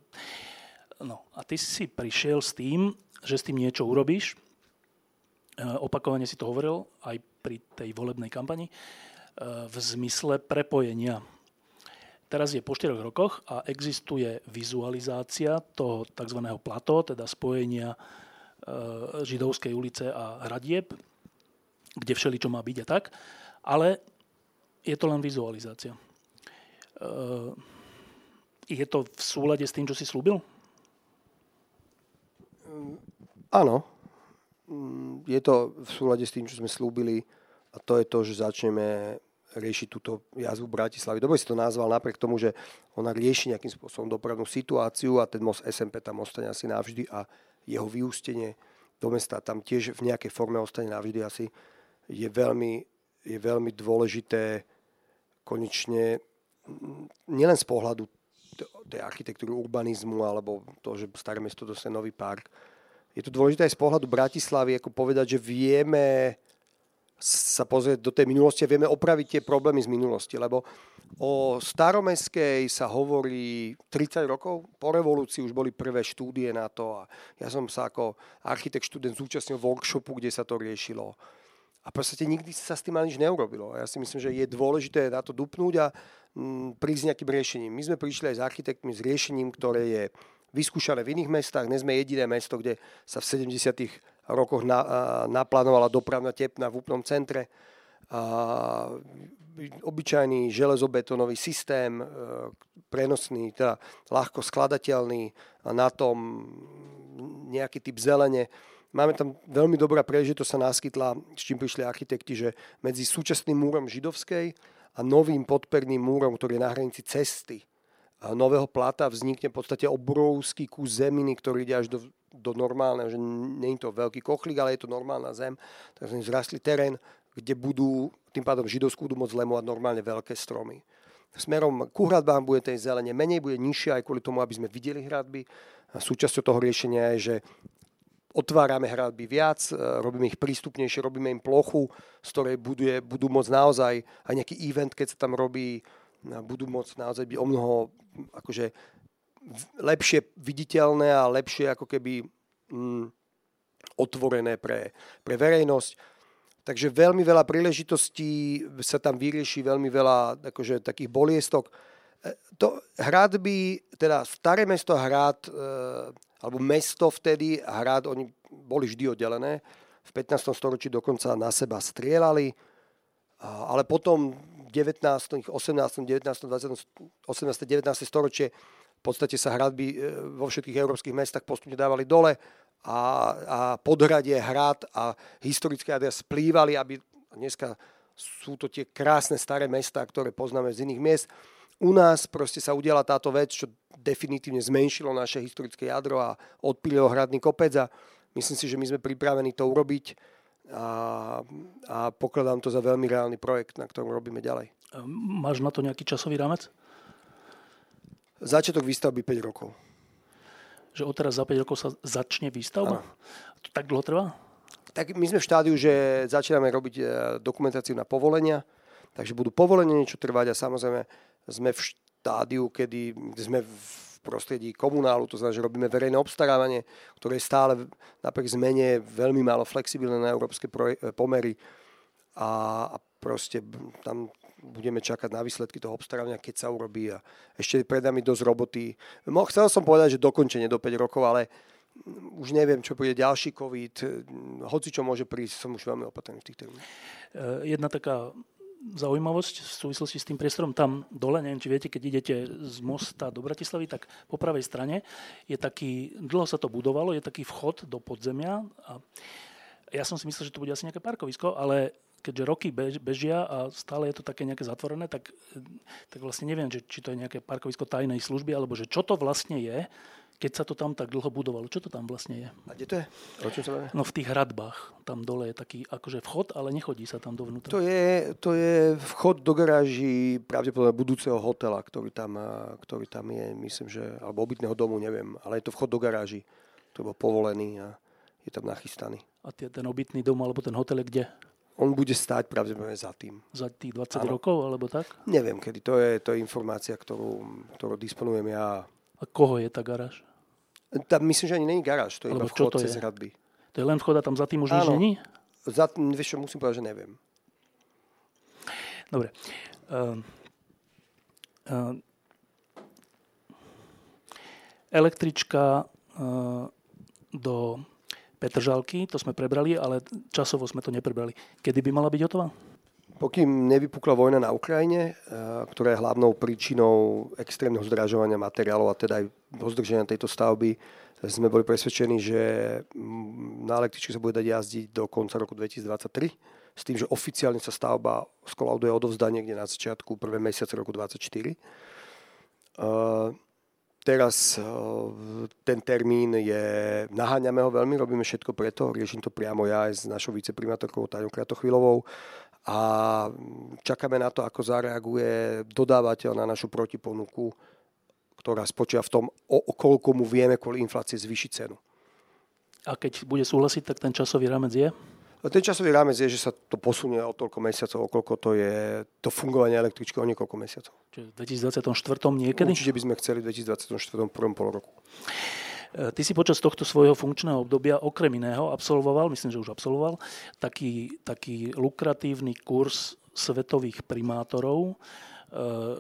No a ty si prišiel s tým, že s tým niečo urobíš. E, opakovane si to hovoril aj pri tej volebnej kampani v zmysle prepojenia. Teraz je po 4 rokoch a existuje vizualizácia toho tzv. plato, teda spojenia e, Židovskej ulice a Hradieb, kde všeli čo má byť a tak, ale je to len vizualizácia. Eh, je to v súlade s tým, čo si slúbil? Mm, áno. Mm, je to v súlade s tým, čo sme slúbili a to je to, že začneme riešiť túto jazvu Bratislavy. Dobre si to nazval napriek tomu, že ona rieši nejakým spôsobom dopravnú situáciu a ten most SMP tam ostane asi navždy a jeho vyústenie do mesta tam tiež v nejakej forme ostane navždy asi je veľmi, je veľmi dôležité konečne nielen z pohľadu tej architektúry urbanizmu alebo to, že staré mesto dostane nový park. Je to dôležité aj z pohľadu Bratislavy, ako povedať, že vieme sa pozrieť do tej minulosti a vieme opraviť tie problémy z minulosti, lebo o staromeskej sa hovorí 30 rokov, po revolúcii už boli prvé štúdie na to a ja som sa ako architekt študent zúčastnil workshopu, kde sa to riešilo. A v podstate nikdy sa s tým ani nič neurobilo. Ja si myslím, že je dôležité na to dupnúť a Mm, prísť s nejakým riešením. My sme prišli aj s architektmi s riešením, ktoré je vyskúšané v iných mestách. Dnes sme jediné mesto, kde sa v 70. rokoch na, naplánovala dopravná tepna v úplnom centre. A, obyčajný železobetónový systém, e, prenosný, teda ľahko skladateľný, a na tom nejaký typ zelene. Máme tam veľmi dobrá príležitosť sa naskytla, s čím prišli architekti, že medzi súčasným múrom židovskej a novým podperným múrom, ktorý je na hranici cesty nového plata vznikne v podstate obrovský kus zeminy, ktorý ide až do, do normálneho, že nie je to veľký kochlík, ale je to normálna zem, takže zrastli terén, kde budú, tým pádom židovskú budú môcť lemovať normálne veľké stromy. smerom ku hradbám bude tej zelene menej, bude nižšia aj kvôli tomu, aby sme videli hradby. A súčasťou toho riešenia je, že otvárame hradby viac, e, robíme ich prístupnejšie, robíme im plochu, z ktorej budú môcť naozaj aj nejaký event, keď sa tam robí, budú môcť naozaj byť o mnoho akože lepšie viditeľné a lepšie ako keby mm, otvorené pre, pre verejnosť. Takže veľmi veľa príležitostí sa tam vyrieši, veľmi veľa akože, takých boliestok. E, to hradby, teda staré mesto hrad, e, alebo mesto vtedy, hrad, oni boli vždy oddelené. V 15. storočí dokonca na seba strieľali, ale potom 19., 18., 19., 20., 18., 19. storočie v podstate sa hradby e, vo všetkých európskych mestách postupne dávali dole a, a podhradie, hrad a historické adres splývali, aby dneska sú to tie krásne staré mesta, ktoré poznáme z iných miest. U nás proste sa udiala táto vec, čo definitívne zmenšilo naše historické jadro a odpílilo hradný kopec a myslím si, že my sme pripravení to urobiť a, a pokladám to za veľmi reálny projekt, na ktorom robíme ďalej. Máš na to nejaký časový rámec? Začiatok výstavby 5 rokov. Že odteraz za 5 rokov sa začne výstavba? Ano. To tak dlho trvá? Tak my sme v štádiu, že začíname robiť e, dokumentáciu na povolenia, takže budú povolenia niečo trvať a samozrejme sme v štádiu, kedy sme v prostredí komunálu, to znamená, že robíme verejné obstarávanie, ktoré je stále napriek zmene veľmi málo flexibilné na európske pomery a, proste tam budeme čakať na výsledky toho obstarávania, keď sa urobí a ešte pred nami dosť roboty. Chcel som povedať, že dokončenie do 5 rokov, ale už neviem, čo bude ďalší COVID, hoci čo môže prísť, som už veľmi opatrný v tých termínoch. E, jedna taká zaujímavosť v súvislosti s tým priestorom tam dole, neviem, či viete, keď idete z mosta do Bratislavy, tak po pravej strane je taký, dlho sa to budovalo, je taký vchod do podzemia a ja som si myslel, že to bude asi nejaké parkovisko, ale keďže roky bež, bežia a stále je to také nejaké zatvorené, tak, tak vlastne neviem, že, či to je nejaké parkovisko tajnej služby, alebo že čo to vlastne je, keď sa to tam tak dlho budovalo. Čo to tam vlastne je? A kde to je? O čom sa No v tých hradbách. Tam dole je taký akože vchod, ale nechodí sa tam dovnútra. To je, to je vchod do garáži pravdepodobne budúceho hotela, ktorý tam, ktorý tam je, myslím, že, alebo obytného domu, neviem, ale je to vchod do garáži, ktorý bol povolený a je tam nachystaný. A ten obytný dom alebo ten hotel je kde? On bude stáť pravdepodobne za tým. Za tých 20 ano. rokov, alebo tak? Neviem, kedy. To je, to je informácia, ktorú, ktorú disponujem ja. A koho je tá garáž? Tam myslím, že ani není garáž, to je alebo iba vchod cez hradby. To je len vchod a tam za tým už nič není? Za, vieš čo, musím povedať, že neviem. Dobre. Uh, uh, električka uh, do Petržalky, to sme prebrali, ale časovo sme to neprebrali. Kedy by mala byť hotová? Pokým nevypukla vojna na Ukrajine, eh, ktorá je hlavnou príčinou extrémneho zdražovania materiálov a teda aj pozdrženia tejto stavby, sme boli presvedčení, že mm, na električke sa bude dať jazdiť do konca roku 2023 s tým, že oficiálne sa stavba skolauduje odovzdanie niekde na začiatku prvé mesiace roku 2024. Teraz eh, ten termín je, naháňame ho veľmi, robíme všetko preto, riešim to priamo ja aj s našou viceprimátorkou Táňou Kratochvíľovou a čakáme na to, ako zareaguje dodávateľ na našu protiponuku, ktorá spočíva v tom, o, o koľko mu vieme kvôli inflácii zvýšiť cenu. A keď bude súhlasiť, tak ten časový rámec je? No, ten časový rámec je, že sa to posunie o toľko mesiacov, o koľko to je to fungovanie električky o niekoľko mesiacov. Čiže v 2024 niekedy? Určite by sme chceli v 2024 prvom pol roku. E, ty si počas tohto svojho funkčného obdobia okrem iného absolvoval, myslím, že už absolvoval, taký, taký lukratívny kurz svetových primátorov, e,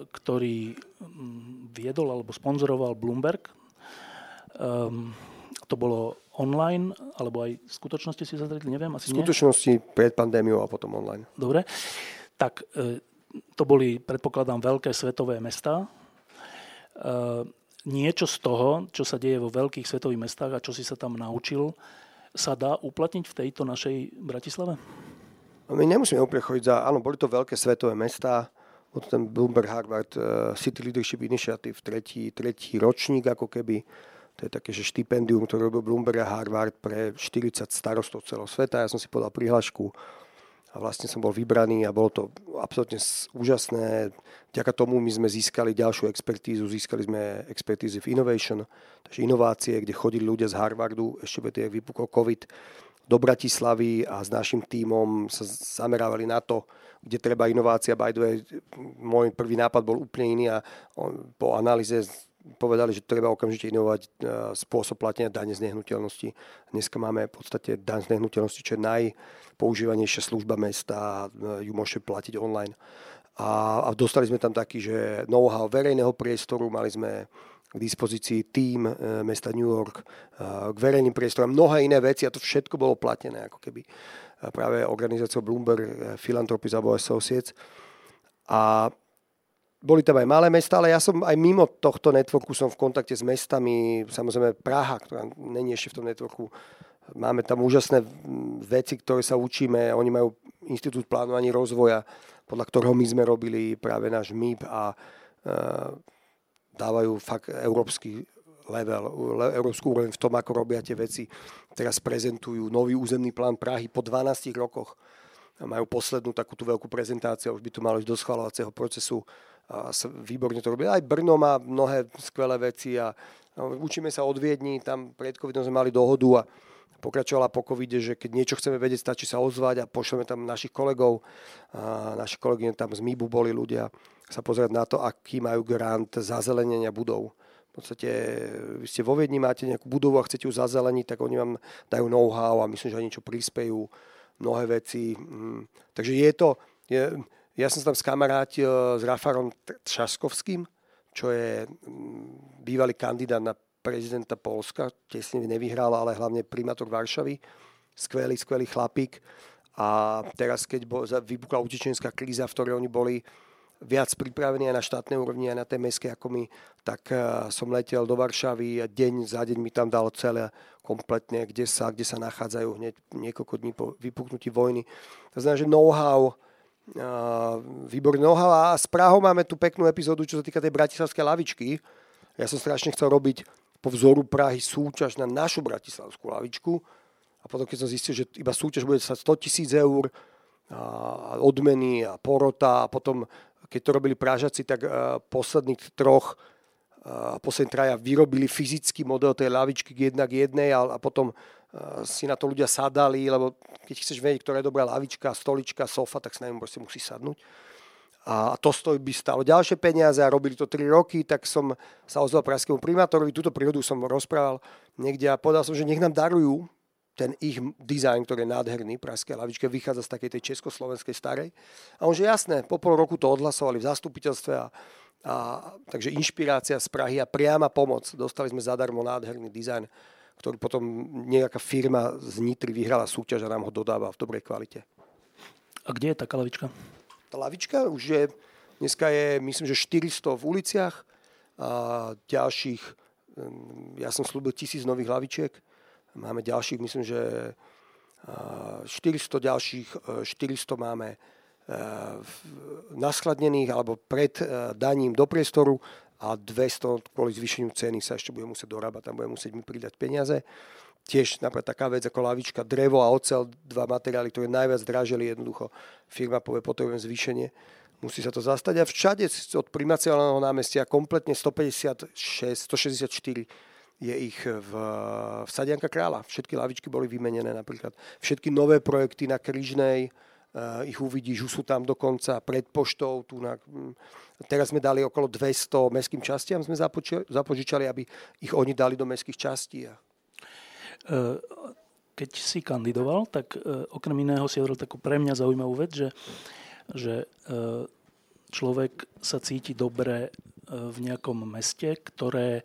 ktorý mm, viedol alebo sponzoroval Bloomberg. Um, to bolo online, alebo aj v skutočnosti si zazreli, neviem, asi V skutočnosti nie? pred pandémiou a potom online. Dobre, tak e, to boli, predpokladám, veľké svetové mesta. Niečo z toho, čo sa deje vo veľkých svetových mestách a čo si sa tam naučil, sa dá uplatniť v tejto našej Bratislave? My nemusíme úplne chodiť za... Áno, boli to veľké svetové mestá, bol ten Bloomberg Harvard uh, City Leadership Initiative, tretí, tretí ročník ako keby to je také, že štipendium, ktoré robil Bloomberg a Harvard pre 40 starostov celého sveta. Ja som si podal prihlášku a vlastne som bol vybraný a bolo to absolútne úžasné. Vďaka tomu my sme získali ďalšiu expertízu, získali sme expertízy v innovation, takže inovácie, kde chodili ľudia z Harvardu, ešte by jak vypukol COVID, do Bratislavy a s našim tímom sa zamerávali na to, kde treba inovácia. By the way, môj prvý nápad bol úplne iný a po analýze povedali, že treba okamžite inovovať e, spôsob platenia dane z nehnuteľnosti. Dneska máme v podstate daň z nehnuteľnosti, čo je najpoužívanejšia služba mesta, e, ju môžete platiť online. A, a dostali sme tam taký, že know-how verejného priestoru, mali sme k dispozícii tým e, mesta New York k verejným priestorom, mnohé iné veci a to všetko bolo platené ako keby práve organizáciou Bloomberg Philanthropies alebo Associates. A boli tam aj malé mesta, ale ja som aj mimo tohto networku som v kontakte s mestami, samozrejme Praha, ktorá není ešte v tom networku. Máme tam úžasné veci, ktoré sa učíme. Oni majú Inštitút plánovaní rozvoja, podľa ktorého my sme robili práve náš MIP a e, dávajú fakt európsky level, európsku úroveň v tom, ako robia tie veci. Teraz prezentujú nový územný plán Prahy po 12 rokoch. Majú poslednú takúto veľkú prezentáciu, už by to malo ísť do schvalovacieho procesu a výborne to robí. Aj Brno má mnohé skvelé veci a učíme sa od Viedni, tam pred covidom sme mali dohodu a pokračovala po covide, že keď niečo chceme vedieť, stačí sa ozvať a pošleme tam našich kolegov. A naši kolegy tam z MIBu boli ľudia sa pozerať na to, aký majú grant zazelenenia budov. V podstate vy ste vo Viedni, máte nejakú budovu a chcete ju zazeleniť, tak oni vám dajú know-how a myslím, že aj niečo prispejú, mnohé veci. Mm. Takže je to, je, ja som sa tam skamarátil s Rafarom Třaskovským, čo je mm, bývalý kandidát na prezidenta Polska, tesne nevyhral, ale hlavne primátor Varšavy. Skvelý, skvelý chlapík. A teraz, keď vypukla utečenská kríza, v ktorej oni boli viac pripravení aj na štátnej úrovni, aj na tej mestskej ako my, tak uh, som letel do Varšavy a deň za deň mi tam dalo celé kompletne, kde sa, kde sa nachádzajú hneď niekoľko dní po vypuknutí vojny. To znamená, že know-how výborný noha a s Prahou máme tú peknú epizódu, čo sa týka tej bratislavskej lavičky. Ja som strašne chcel robiť po vzoru Prahy súťaž na našu bratislavskú lavičku a potom keď som zistil, že iba súťaž bude sa 100 tisíc eur a odmeny a porota a potom keď to robili Pražaci, tak posledných troch a poslední traja vyrobili fyzický model tej lavičky k jednak jednej a potom si na to ľudia sadali, lebo keď chceš vedieť, ktorá je dobrá lavička, stolička, sofa, tak sa na ňom proste musí sadnúť. A to stojí by stalo ďalšie peniaze a robili to 3 roky, tak som sa ozval pražskému primátorovi, túto prírodu som rozprával niekde a povedal som, že nech nám darujú ten ich dizajn, ktorý je nádherný, pražské lavičke, vychádza z takej tej československej starej. A on že jasné, po pol roku to odhlasovali v zastupiteľstve a, a takže inšpirácia z Prahy a priama pomoc. Dostali sme zadarmo nádherný dizajn ktorý potom nejaká firma z Nitry vyhrala súťaž a nám ho dodáva v dobrej kvalite. A kde je taká lavička? Tá lavička už je, dneska je myslím, že 400 v uliciach a ďalších, ja som slúbil tisíc nových lavičiek, máme ďalších, myslím, že 400 ďalších, 400 máme naskladnených alebo pred daním do priestoru a 200 kvôli zvýšeniu ceny sa ešte bude musieť dorábať, tam bude musieť mi pridať peniaze. Tiež napríklad taká vec ako lavička, drevo a ocel, dva materiály, ktoré najviac dražili jednoducho. Firma povie, potrebujem zvýšenie. Musí sa to zastať a všade od primaciálneho námestia kompletne 156, 164 je ich v, v Sadianka kráľa. Všetky lavičky boli vymenené napríklad. Všetky nové projekty na Kryžnej, ich uvidíš, už sú tam dokonca pred poštou. Tu na, Teraz sme dali okolo 200 mestským častiam, sme zapožičali, aby ich oni dali do mestských častí. E, keď si kandidoval, tak e, okrem iného si hovoril takú pre mňa zaujímavú vec, že, že človek sa cíti dobre v nejakom meste, ktoré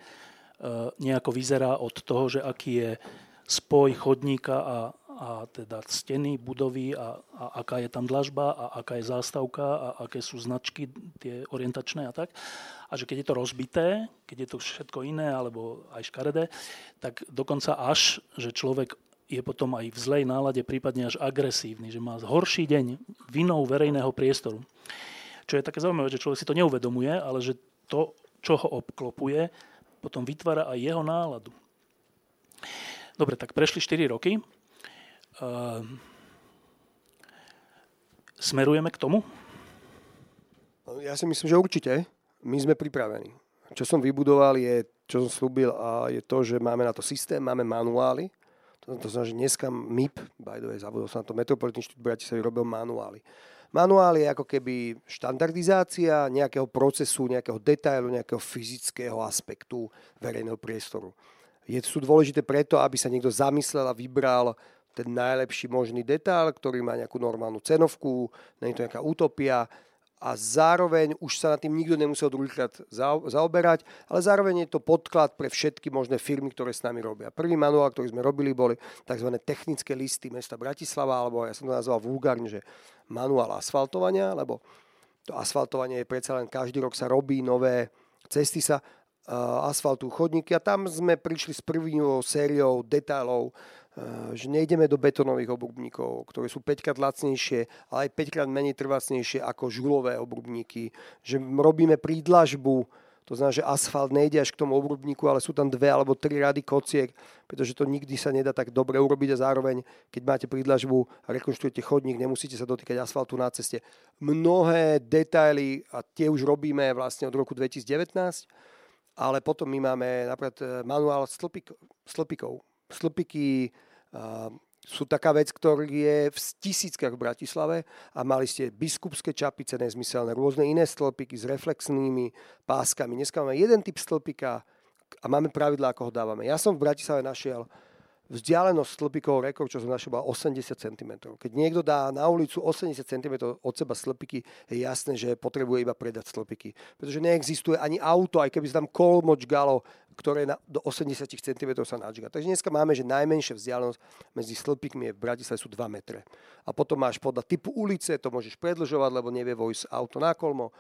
nejako vyzerá od toho, že aký je spoj chodníka a, a teda steny budovy a, a aká je tam dlažba a aká je zástavka a aké sú značky tie orientačné a tak. A že keď je to rozbité, keď je to všetko iné alebo aj škaredé, tak dokonca až, že človek je potom aj v zlej nálade, prípadne až agresívny, že má horší deň vinou verejného priestoru. Čo je také zaujímavé, že človek si to neuvedomuje, ale že to, čo ho obklopuje, potom vytvára aj jeho náladu. Dobre, tak prešli 4 roky Smerujeme k tomu? Ja si myslím, že určite. My sme pripravení. Čo som vybudoval je, čo som slúbil a je to, že máme na to systém, máme manuály. To, to znamená, že dneska MIP, by the way, zabudol som na to, Metropolitný inštitút Bratislavy robil manuály. Manuál je ako keby štandardizácia nejakého procesu, nejakého detailu, nejakého fyzického aspektu verejného priestoru. Je, sú dôležité preto, aby sa niekto zamyslel a vybral ten najlepší možný detail, ktorý má nejakú normálnu cenovku, je to nejaká utopia a zároveň už sa nad tým nikto nemusel druhýkrát zaoberať, ale zároveň je to podklad pre všetky možné firmy, ktoré s nami robia. Prvý manuál, ktorý sme robili, boli tzv. technické listy mesta Bratislava, alebo ja som to nazval vulgárne, že manuál asfaltovania, lebo to asfaltovanie je predsa len každý rok sa robí, nové cesty sa asfaltu chodníky a tam sme prišli s prvnou sériou detailov, že nejdeme do betonových obrubníkov, ktoré sú 5 krát lacnejšie, ale aj 5 krát menej trvácnejšie ako žulové obrubníky, že robíme prídlažbu, to znamená, že asfalt nejde až k tomu obrubníku, ale sú tam dve alebo tri rady kociek, pretože to nikdy sa nedá tak dobre urobiť a zároveň, keď máte prídlažbu a rekonštruujete chodník, nemusíte sa dotýkať asfaltu na ceste. Mnohé detaily, a tie už robíme vlastne od roku 2019, ale potom my máme napríklad eh, manuál stĺpikov. Stĺpiky sú taká vec, ktorý je v tisíckach v Bratislave a mali ste biskupské čapice nezmyselné, rôzne iné stĺpiky s reflexnými páskami. Dneska máme jeden typ stĺpika a máme pravidlá, ako ho dávame. Ja som v Bratislave našiel vzdialenosť stĺpikov rekord, čo som našiel, bola 80 cm. Keď niekto dá na ulicu 80 cm od seba stĺpiky, je jasné, že potrebuje iba predať stĺpiky. Pretože neexistuje ani auto, aj keby sa tam kolmoč galo, ktoré na, do 80 cm sa nadžiga. Takže dneska máme, že najmenšia vzdialenosť medzi stĺpikmi je v Bratislave sú 2 metre. A potom máš podľa typu ulice, to môžeš predlžovať, lebo nevie vojsť auto na kolmo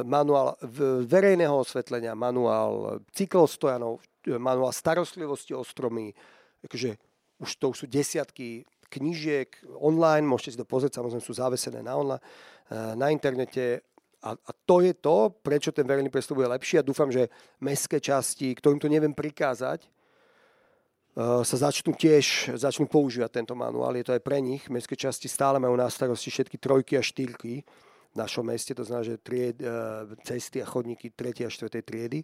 manuál verejného osvetlenia, manuál cyklostojanov, manuál starostlivosti o stromy, akože už to už sú desiatky knížiek online, môžete si to pozrieť, samozrejme sú zavesené na, online, eh, na internete a, a to je to, prečo ten verejný priestor bude lepší a dúfam, že mestské časti, ktorým to neviem prikázať, eh, sa začnú tiež začnú používať tento manuál. Je to aj pre nich. Mestské časti stále majú na starosti všetky trojky a štyrky v našom meste, to znamená, že tried, eh, cesty a chodníky 3. a 4. triedy.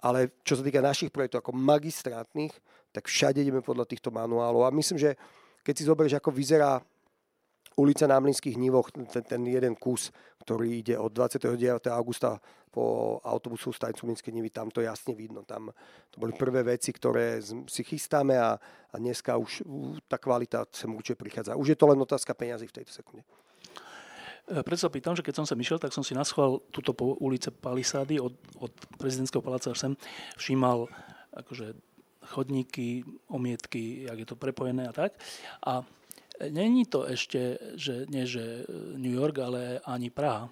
Ale čo sa týka našich projektov ako magistrátnych, tak všade ideme podľa týchto manuálov. A myslím, že keď si zoberieš, ako vyzerá ulica na Mlinských nivoch, ten, ten jeden kus, ktorý ide od 29. augusta po autobusovú stanicu Mlinské nivy, tam to jasne vidno. Tam to boli prvé veci, ktoré si chystáme a, a dneska už tá kvalita sem určite prichádza. Už je to len otázka peňazí v tejto sekunde. E, preto sa pýtam, že keď som sa išiel, tak som si naschval túto po ulice Palisády od, od prezidentského paláca až sem všímal akože chodníky, omietky, jak je to prepojené a tak. A není to ešte, že nie že New York, ale ani Praha.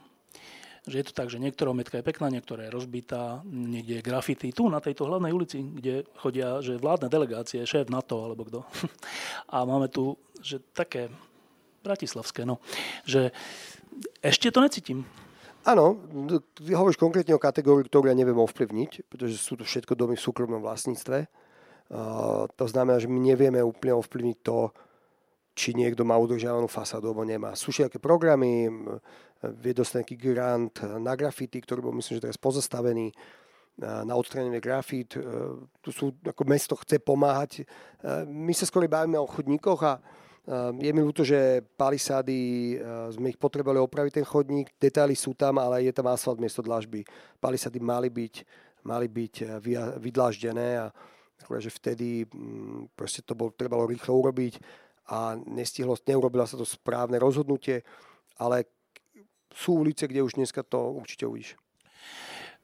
Že je to tak, že niektorá omietka je pekná, niektorá je rozbitá, niekde je grafity. Tu na tejto hlavnej ulici, kde chodia, že vládne delegácie, šéf NATO alebo kto. A máme tu, že také bratislavské, no, že ešte to necítim. Áno, ty hovoríš konkrétne o kategórii, ktorú ja neviem ovplyvniť, pretože sú to všetko domy v súkromnom vlastníctve. Uh, to znamená, že my nevieme úplne ovplyvniť to, či niekto má udržiavanú fasádu alebo nemá. Sú všetké programy, vie dostať nejaký grant na grafity, ktorý bol myslím, že teraz pozastavený na odstranenie grafít. Tu sú, ako mesto chce pomáhať. My sa skôr bavíme o chodníkoch a je mi ľúto, že palisády, sme ich potrebovali opraviť ten chodník, detaily sú tam, ale je tam asfalt miesto dlažby. Palisády mali byť, mali byť vydláždené a že vtedy mm, proste to bolo, trebalo rýchlo urobiť a nestihlo, neurobila sa to správne rozhodnutie, ale sú ulice, kde už dneska to určite uvidíš.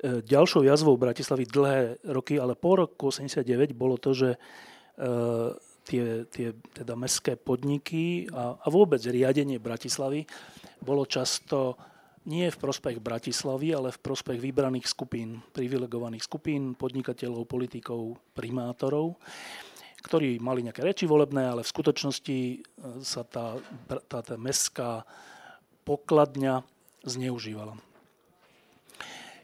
E, ďalšou jazvou Bratislavy dlhé roky, ale po roku 89 bolo to, že e, tie, tie teda mestské podniky a, a vôbec riadenie Bratislavy bolo často nie v prospech Bratislavy, ale v prospech vybraných skupín, privilegovaných skupín, podnikateľov, politikov, primátorov, ktorí mali nejaké reči volebné, ale v skutočnosti e, sa tá, tá, tá mestská pokladňa zneužívala.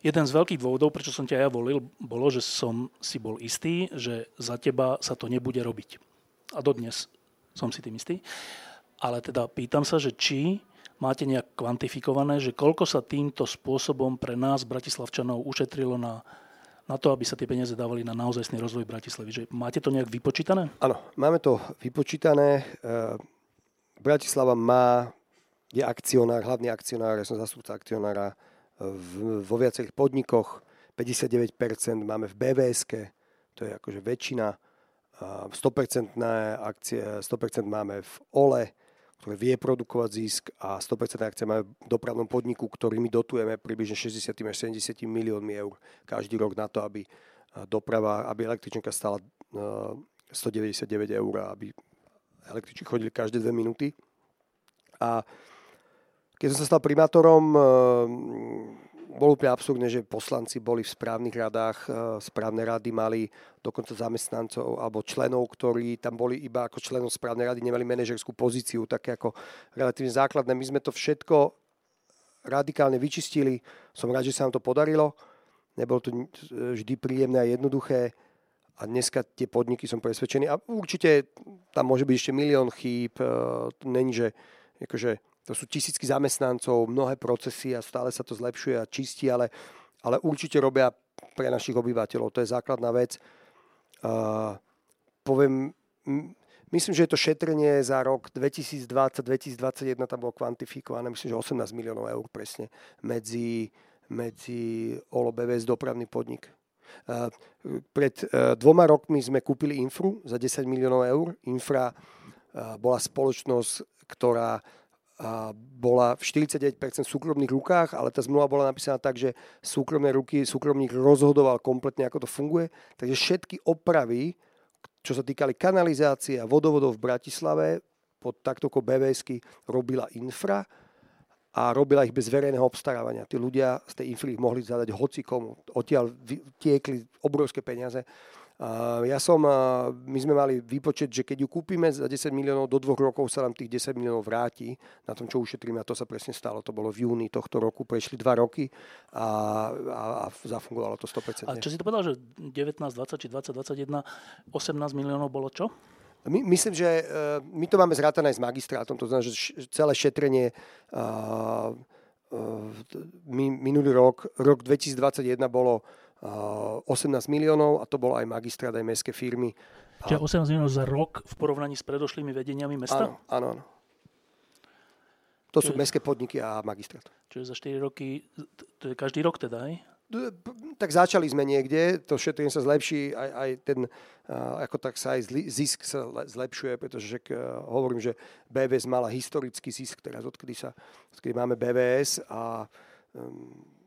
Jeden z veľkých dôvodov, prečo som ťa ja volil, bolo, že som si bol istý, že za teba sa to nebude robiť a dodnes som si tým istý. Ale teda pýtam sa, že či máte nejak kvantifikované, že koľko sa týmto spôsobom pre nás, Bratislavčanov, ušetrilo na, na to, aby sa tie peniaze dávali na naozajstný rozvoj Bratislavy? Že máte to nejak vypočítané? Áno, máme to vypočítané. E, Bratislava má, je akcionár, hlavný akcionár, ja som zastupca akcionára v, vo viacerých podnikoch. 59% máme v bvs to je akože väčšina. 100% akcie, 100% máme v OLE, ktoré vie produkovať zisk a 100% akcie máme v dopravnom podniku, ktorými dotujeme približne 60 až 70 miliónmi eur každý rok na to, aby doprava, aby električnka stala 199 eur, aby električky chodili každé dve minúty. A keď som sa stal primátorom, bolo úplne absurdné, že poslanci boli v správnych radách, e, správne rady mali dokonca zamestnancov alebo členov, ktorí tam boli iba ako členov správnej rady, nemali manažerskú pozíciu, také ako relatívne základné. My sme to všetko radikálne vyčistili. Som rád, že sa nám to podarilo. Nebolo to vždy príjemné a jednoduché. A dneska tie podniky som presvedčený. A určite tam môže byť ešte milión chýb. E, není, že akože to sú tisícky zamestnancov, mnohé procesy a stále sa to zlepšuje a čistí, ale, ale určite robia pre našich obyvateľov. To je základná vec. Uh, poviem, myslím, že je to šetrenie za rok 2020-2021, tam bolo kvantifikované, myslím, že 18 miliónov eur presne medzi, medzi OLO BVS dopravný podnik. Uh, pred uh, dvoma rokmi sme kúpili Infru za 10 miliónov eur. Infra uh, bola spoločnosť, ktorá bola v 49% súkromných rukách, ale tá zmluva bola napísaná tak, že súkromné ruky, súkromník rozhodoval kompletne, ako to funguje. Takže všetky opravy, čo sa týkali kanalizácie a vodovodov v Bratislave, pod taktovkou BVSky robila infra a robila ich bez verejného obstarávania. Tí ľudia z tej infry mohli zadať hoci komu. Odtiaľ tiekli obrovské peniaze. Ja som, my sme mali výpočet, že keď ju kúpime za 10 miliónov, do dvoch rokov sa nám tých 10 miliónov vráti na tom, čo ušetríme a to sa presne stalo. To bolo v júni tohto roku, prešli dva roky a, a, a zafungovalo to 100%. A čo si to povedal, že 19, 20 či 20, 21, 18 miliónov bolo čo? My, myslím, že uh, my to máme zrátané aj s magistrátom, to znamená, že celé šetrenie uh, uh, minulý rok, rok 2021 bolo 18 miliónov a to bolo aj magistrát, aj mestské firmy. Čiže 18 miliónov za rok v porovnaní s predošlými vedeniami mesta? Áno, áno. áno. To Čiže, sú mestské podniky a magistrát. Čiže za 4 roky, to je každý rok teda, aj? Tak začali sme niekde, to šetrenie sa zlepší, aj, aj ten, ako tak sa aj zisk sa zlepšuje, pretože že, hovorím, že BVS mala historický zisk teraz, odkedy, sa, odkedy máme BVS a um,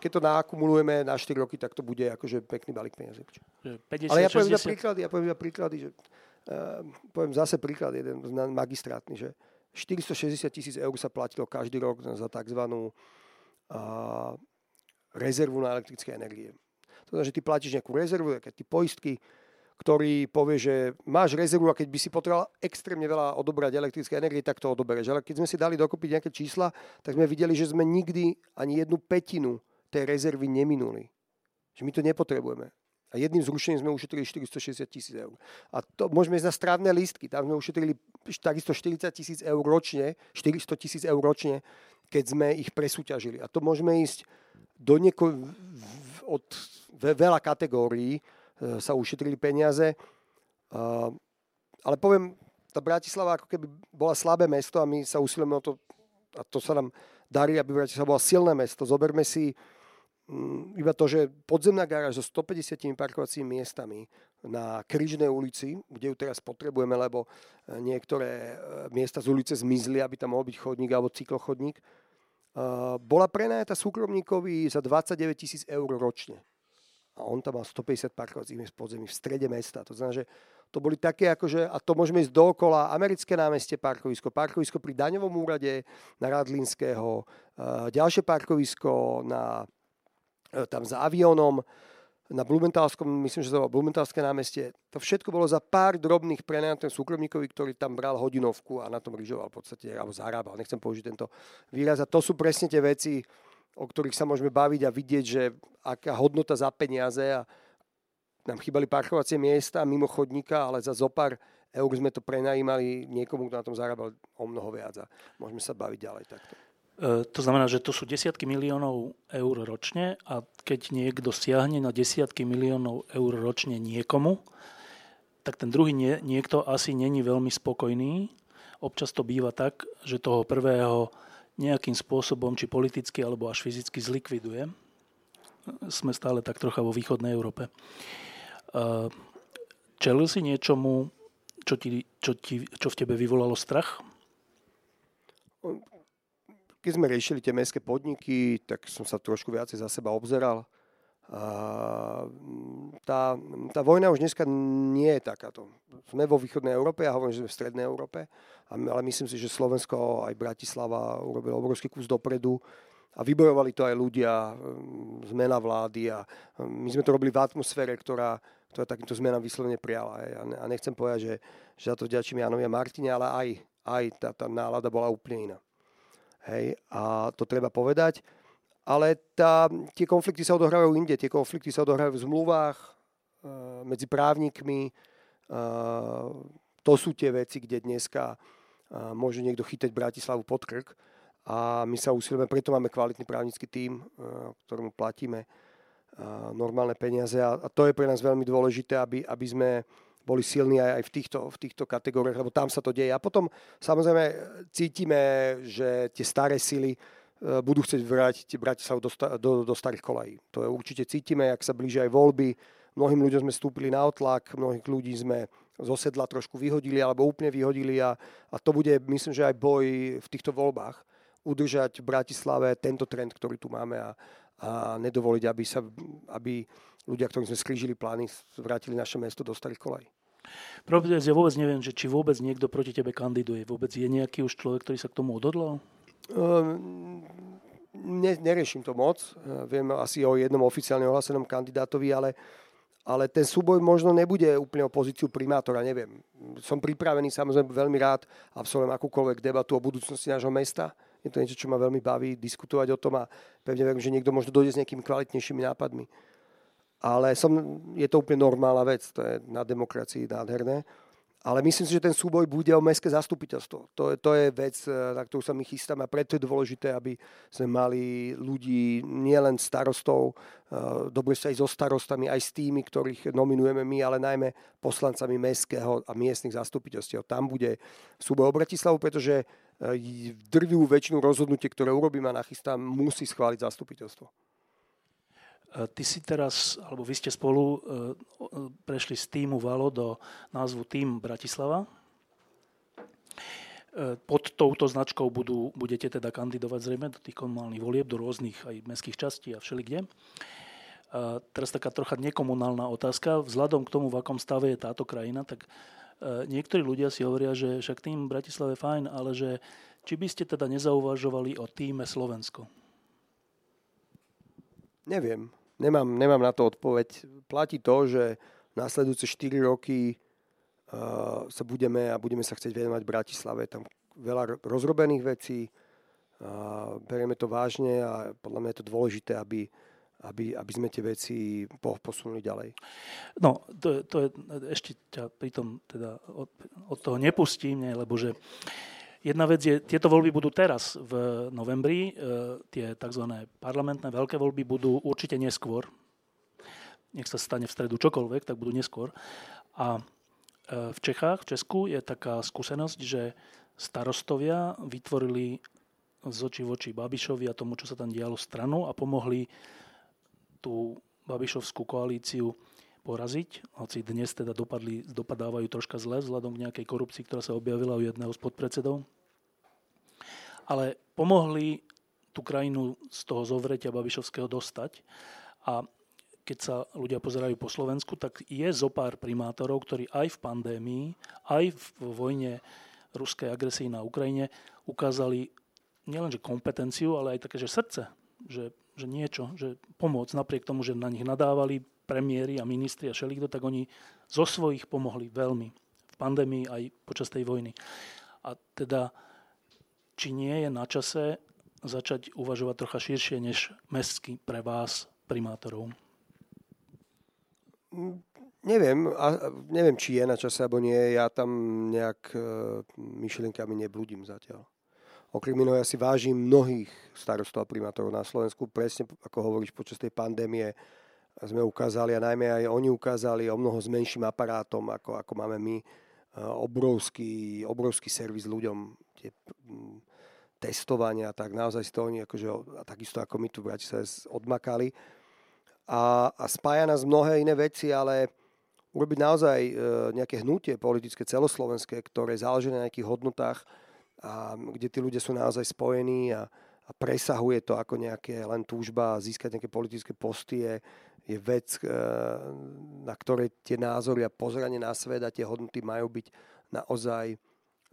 keď to nakumulujeme na 4 roky, tak to bude akože pekný balík peniazy. 50, Ale ja poviem 60... príklady, ja poviem príklady, že uh, poviem zase príklad jeden magistrátny, že 460 tisíc eur sa platilo každý rok za tzv. Uh, rezervu na elektrické energie. To znamená, že ty platíš nejakú rezervu, keď ty poistky, ktorý povie, že máš rezervu a keď by si potreboval extrémne veľa odobrať elektrické energie, tak to odobereš. Ale keď sme si dali dokopy nejaké čísla, tak sme videli, že sme nikdy ani jednu petinu tej rezervy neminuli. Že my to nepotrebujeme. A jedným zrušením sme ušetrili 460 tisíc eur. A to môžeme ísť na strávne lístky. Tam sme ušetrili takisto 40 tisíc eur ročne, 400 tisíc eur ročne, keď sme ich presúťažili. A to môžeme ísť do nieko, od veľa kategórií, sa ušetrili peniaze. Ale poviem, tá Bratislava ako keby bola slabé mesto a my sa usilujeme o to, a to sa nám darí, aby Bratislava bola silné mesto. Zoberme si mm, iba to, že podzemná garáž so 150 parkovacími miestami na Kryžnej ulici, kde ju teraz potrebujeme, lebo e, niektoré e, miesta z ulice zmizli, aby tam mohol byť chodník alebo cyklochodník, bola prenajatá súkromníkovi za 29 tisíc eur ročne a on tam mal 150 parkovacích miest podzemí v strede mesta. To znamená, že to boli také, akože, a to môžeme ísť dookola, americké námestie parkovisko, parkovisko pri daňovom úrade na Radlinského, ďalšie parkovisko na, e, tam za avionom, na Blumentálskom, myslím, že to bolo Blumentálske námestie. To všetko bolo za pár drobných prenajatých súkromníkovi, ktorý tam bral hodinovku a na tom ryžoval v podstate, alebo zarábal, nechcem použiť tento výraz. A to sú presne tie veci, o ktorých sa môžeme baviť a vidieť, že aká hodnota za peniaze a nám chýbali parkovacie miesta mimo chodníka, ale za zopár eur sme to prenajímali niekomu, kto na tom zarábal o mnoho viac a môžeme sa baviť ďalej takto. E, to znamená, že to sú desiatky miliónov eur ročne a keď niekto siahne na desiatky miliónov eur ročne niekomu, tak ten druhý nie, niekto asi není veľmi spokojný. Občas to býva tak, že toho prvého nejakým spôsobom, či politicky alebo až fyzicky zlikviduje. Sme stále tak trocha vo východnej Európe. Čelil si niečomu, čo, ti, čo, ti, čo v tebe vyvolalo strach? Keď sme riešili tie mestské podniky, tak som sa trošku viacej za seba obzeral. Tá, tá vojna už dneska nie je takáto. Sme vo východnej Európe, ja hovorím, že sme v strednej Európe, ale myslím si, že Slovensko aj Bratislava urobilo obrovský kus dopredu a vybojovali to aj ľudia, mm, zmena vlády a mm, my sme to robili v atmosfére, ktorá, ktorá takýmto zmenám vyslovene prijala. A nechcem povedať, že, že za to vďačím Janovi a Martine, ale aj, aj tá, tá nálada bola úplne iná. Hej, a to treba povedať. Ale tá, tie konflikty sa odohrávajú inde. Tie konflikty sa odohrávajú v zmluvách e, medzi právnikmi. E, to sú tie veci, kde dneska e, môže niekto chytať Bratislavu pod krk. A my sa usilujeme, preto máme kvalitný právnický tím, ktorému platíme normálne peniaze. A, to je pre nás veľmi dôležité, aby, aby sme boli silní aj, aj v, týchto, v týchto kategóriách, lebo tam sa to deje. A potom samozrejme cítime, že tie staré sily budú chcieť vrátiť Bratislavu do, do, do starých kolají. To je určite cítime, ak sa blížia aj voľby. Mnohým ľuďom sme stúpili na otlak, mnohých ľudí sme zo sedla trošku vyhodili alebo úplne vyhodili a, a to bude, myslím, že aj boj v týchto voľbách udržať v Bratislave tento trend, ktorý tu máme a, a nedovoliť, aby, sa, aby ľudia, ktorým sme skrížili plány, vrátili naše mesto do starých kolej. Pravde, ja vôbec neviem, že či vôbec niekto proti tebe kandiduje. Vôbec je nejaký už človek, ktorý sa k tomu odhodlal? Um, ne, neriešim to moc. Viem asi o jednom oficiálne ohlasenom kandidátovi, ale, ale ten súboj možno nebude úplne o pozíciu primátora, neviem. Som pripravený samozrejme veľmi rád absolvujem akúkoľvek debatu o budúcnosti nášho mesta. Je to niečo, čo ma veľmi baví diskutovať o tom a pevne verím, že niekto možno dojde s nejakými kvalitnejšími nápadmi. Ale som, je to úplne normálna vec, to je na demokracii nádherné. Ale myslím si, že ten súboj bude o mestské zastupiteľstvo. To je, to je vec, e, na ktorú sa my chystáme a preto je dôležité, aby sme mali ľudí, nielen starostov, e, dobre sa aj so starostami, aj s tými, ktorých nominujeme my, ale najmä poslancami mestského a miestnych zastupiteľstiev. Tam bude súboj o Bratislavu, pretože e, drvivú väčšinu rozhodnutie, ktoré urobím a nachystám, musí schváliť zastupiteľstvo. E, ty si teraz, alebo vy ste spolu e, prešli z týmu Valo do názvu Tým Bratislava. E, pod touto značkou budú, budete teda kandidovať zrejme do tých komunálnych volieb, do rôznych aj mestských častí a všelikde. Teraz taká trocha nekomunálna otázka. Vzhľadom k tomu, v akom stave je táto krajina, tak niektorí ľudia si hovoria, že však tým Bratislave fajn, ale že či by ste teda nezauvažovali o týme Slovensko? Neviem. Nemám, nemám na to odpoveď. Platí to, že následujúce 4 roky uh, sa budeme a budeme sa chcieť venovať Bratislave. Tam veľa rozrobených vecí, uh, berieme to vážne a podľa mňa je to dôležité, aby, aby, aby sme tie veci posunuli ďalej. No, to, to je, ešte ťa pritom teda od, od toho nepustím, nie, lebo že uh, Jedna vec je, tieto voľby budú teraz v novembri, e, tie tzv. parlamentné veľké voľby budú určite neskôr. Nech sa stane v stredu čokoľvek, tak budú neskôr. A e, v Čechách, v Česku je taká skúsenosť, že starostovia vytvorili z očí v oči Babišovi a tomu, čo sa tam dialo stranu a pomohli tú Babišovskú koalíciu poraziť, hoci dnes teda dopadli, dopadávajú troška zle vzhľadom k nejakej korupcii, ktorá sa objavila u jedného z podpredsedov. Ale pomohli tú krajinu z toho zovretia Babišovského dostať a keď sa ľudia pozerajú po Slovensku, tak je zo pár primátorov, ktorí aj v pandémii, aj v vojne ruskej agresii na Ukrajine ukázali nielenže kompetenciu, ale aj také, že srdce, že, že niečo, že pomoc, napriek tomu, že na nich nadávali, premiéry a ministri a šelikto, tak oni zo svojich pomohli veľmi v pandémii aj počas tej vojny. A teda, či nie je na čase začať uvažovať trocha širšie než mestský pre vás, primátorov? Neviem, a, neviem, či je na čase, alebo nie. Ja tam nejak e, myšlienkami neblúdim zatiaľ. Okrem iného ja si vážim mnohých starostov a primátorov na Slovensku. Presne ako hovoríš, počas tej pandémie sme ukázali a najmä aj oni ukázali o mnoho s menším aparátom, ako, ako máme my. E, obrovský, obrovský servis ľuďom, tie testovania, tak naozaj si to oni, akože, a takisto ako my tu v Bratislave odmakali. A, a spája nás mnohé iné veci, ale urobiť naozaj e, nejaké hnutie politické celoslovenské, ktoré záleží na nejakých hodnotách, a kde tí ľudia sú naozaj spojení a, a presahuje to ako nejaké len túžba získať nejaké politické posty, je vec, e, na ktorej tie názory a pozeranie na svet a tie hodnoty majú byť naozaj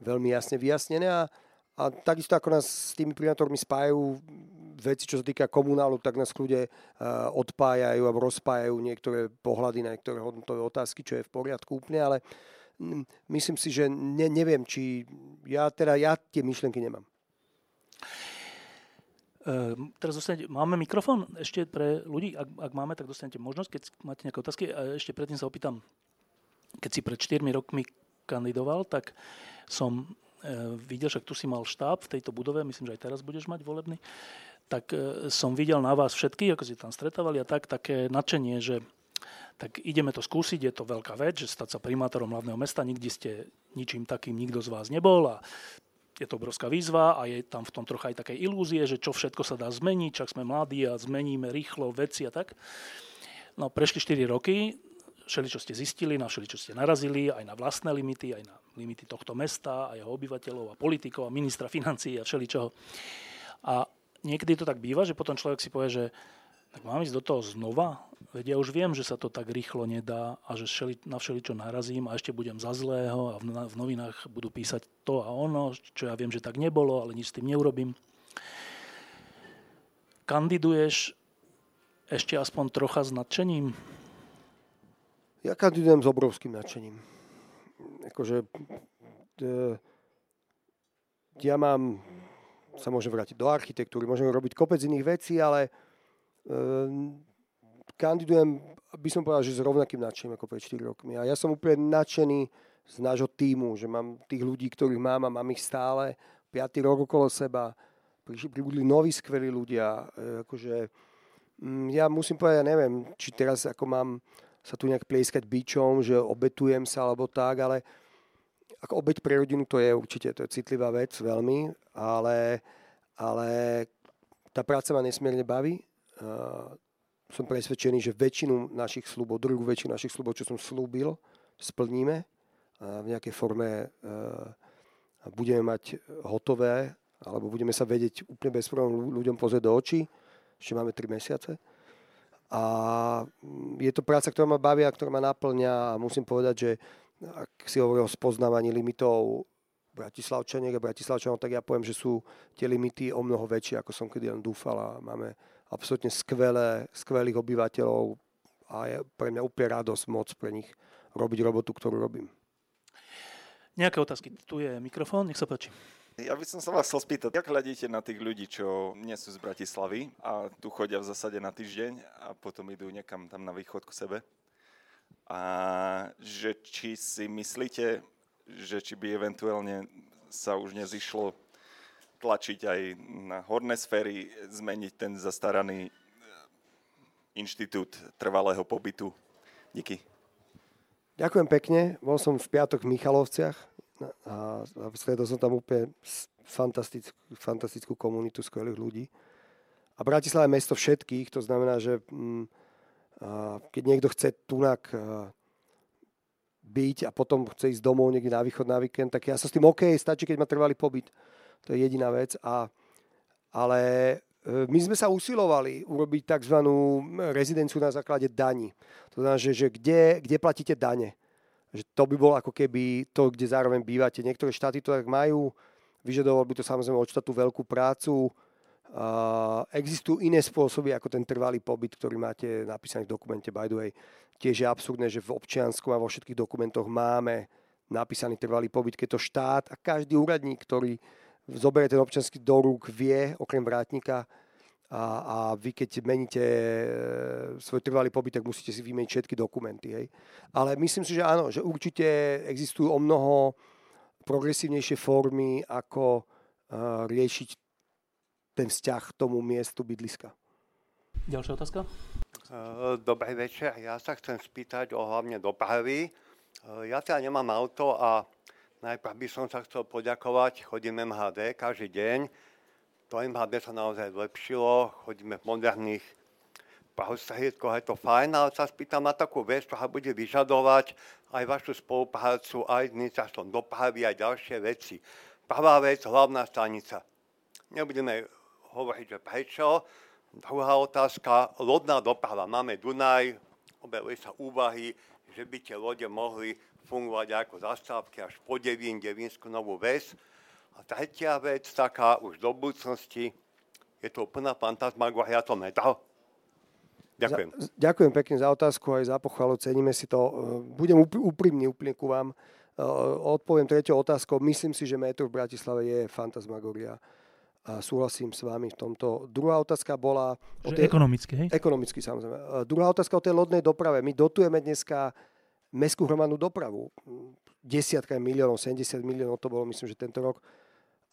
veľmi jasne vyjasnené a, a takisto ako nás s tými primátormi spájajú veci, čo sa týka komunálu, tak nás ľudia uh, odpájajú alebo rozpájajú niektoré pohľady na niektoré hodnotové otázky, čo je v poriadku úplne, ale myslím si, že ne, neviem, či ja teda ja tie myšlienky nemám. Uh, teraz dostanete, máme mikrofón ešte pre ľudí, ak, ak máme, tak dostanete možnosť, keď máte nejaké otázky. A ešte predtým sa opýtam, keď si pred 4 rokmi kandidoval, tak som E, videl, že tu si mal štáb v tejto budove, myslím, že aj teraz budeš mať volebný, tak e, som videl na vás všetky, ako ste tam stretávali a tak, také nadšenie, že tak ideme to skúsiť, je to veľká vec, že stať sa primátorom hlavného mesta, nikdy ste ničím takým nikto z vás nebol a je to obrovská výzva a je tam v tom trocha aj také ilúzie, že čo všetko sa dá zmeniť, čak sme mladí a zmeníme rýchlo veci a tak. No prešli 4 roky, všeli, čo ste zistili, na všeli, čo ste narazili, aj na vlastné limity, aj na limity tohto mesta, aj jeho obyvateľov a politikov a ministra financií a všeli čoho. A niekedy to tak býva, že potom človek si povie, že tak mám ísť do toho znova, veď ja už viem, že sa to tak rýchlo nedá a že všeli, na všeli, čo narazím a ešte budem za zlého a v, v novinách budú písať to a ono, čo ja viem, že tak nebolo, ale nič s tým neurobím. Kandiduješ ešte aspoň trocha s nadšením? Ja kandidujem s obrovským nadšením. Akože, e, ja mám, sa môžem vrátiť do architektúry, môžem robiť kopec iných vecí, ale kandidujem, by som povedal, že s rovnakým nadšením ako pred 4 rokmi. A ja som úplne nadšený z nášho týmu, že mám tých ľudí, ktorých mám a mám ich stále, 5. rok okolo seba, pribudli noví skvelí ľudia. E, akože, mm, ja musím povedať, ja neviem, či teraz ako mám sa tu nejak plieskať bičom, že obetujem sa alebo tak, ale ako obeť pre rodinu to je určite, to je citlivá vec veľmi, ale, ale tá práca ma nesmierne baví. Uh, som presvedčený, že väčšinu našich slubov, druhú väčšinu našich slubov, čo som slúbil, splníme a v nejakej forme uh, budeme mať hotové, alebo budeme sa vedieť úplne bez problémov ľuďom pozrieť do očí. Ešte máme 3 mesiace. A je to práca, ktorá ma baví a ktorá ma naplňa a musím povedať, že ak si hovoril o spoznávaní limitov Bratislavčaniek a Bratislavčanov, tak ja poviem, že sú tie limity o mnoho väčšie, ako som kedy len dúfal a máme absolútne skvelé, skvelých obyvateľov a je pre mňa úplne radosť moc pre nich robiť robotu, ktorú robím. Nejaké otázky? Tu je mikrofón, nech sa páči. Ja by som sa vás chcel spýtať, ako hľadíte na tých ľudí, čo nie sú z Bratislavy a tu chodia v zásade na týždeň a potom idú niekam tam na východ k sebe? A že či si myslíte, že či by eventuálne sa už nezišlo tlačiť aj na horné sféry, zmeniť ten zastaraný e, inštitút trvalého pobytu. Díky. Ďakujem pekne. Bol som v piatok v Michalovciach a, stretol som tam úplne fantastickú, fantastickú komunitu skvelých ľudí. A Bratislava je mesto všetkých, to znamená, že mm, keď niekto chce tunak byť a potom chce ísť domov niekde na východ na víkend, tak ja som s tým OK, stačí, keď ma trvalý pobyt. To je jediná vec. A, ale e, my sme sa usilovali urobiť tzv. rezidenciu na základe daní. To znamená, že, že kde, kde platíte dane že to by bolo ako keby to, kde zároveň bývate. Niektoré štáty to tak majú, vyžadoval by to samozrejme od štátu veľkú prácu. Uh, existujú iné spôsoby ako ten trvalý pobyt, ktorý máte napísaný v dokumente, by the way. Tiež je absurdné, že v občianskom a vo všetkých dokumentoch máme napísaný trvalý pobyt, keď to štát a každý úradník, ktorý zoberie ten občiansky do rúk, vie, okrem vrátnika, a, a vy keď meníte e, svoj trvalý pobyt, tak musíte si vymeniť všetky dokumenty. Hej. Ale myslím si, že áno, že určite existujú o mnoho progresívnejšie formy, ako uh, riešiť ten vzťah k tomu miestu bydliska. Ďalšia otázka? E, dobrý večer, ja sa chcem spýtať o hlavne dopravy. Ja teda nemám auto a najprv by som sa chcel poďakovať, chodím MHD každý deň to MHD sa naozaj zlepšilo, chodíme v moderných prahostrihedkoch, je to fajn, ale sa spýtam na takú vec, ktorá bude vyžadovať aj vašu spoluprácu, aj ministerstvom dopravy, aj ďalšie veci. Prvá vec, hlavná stanica. Nebudeme hovoriť, že prečo. Druhá otázka, lodná doprava. Máme Dunaj, objavili sa úvahy, že by tie lode mohli fungovať ako zastávky až po Devín, Devínsku novú väz. A tretia vec, taká už do budúcnosti, je to úplná fantasmagoria, to metro. Ďakujem. Za, ďakujem pekne za otázku aj za pochvalu, ceníme si to. Budem úprimný úplne ku vám. Odpoviem tretiu otázkou. Myslím si, že metro v Bratislave je fantasmagoria. A súhlasím s vami v tomto. Druhá otázka bola... O tej, ekonomicky, hej? Ekonomicky, samozrejme. Druhá otázka o tej lodnej doprave. My dotujeme dneska mestskú hromadnú dopravu. Desiatka miliónov, 70 miliónov to bolo, myslím, že tento rok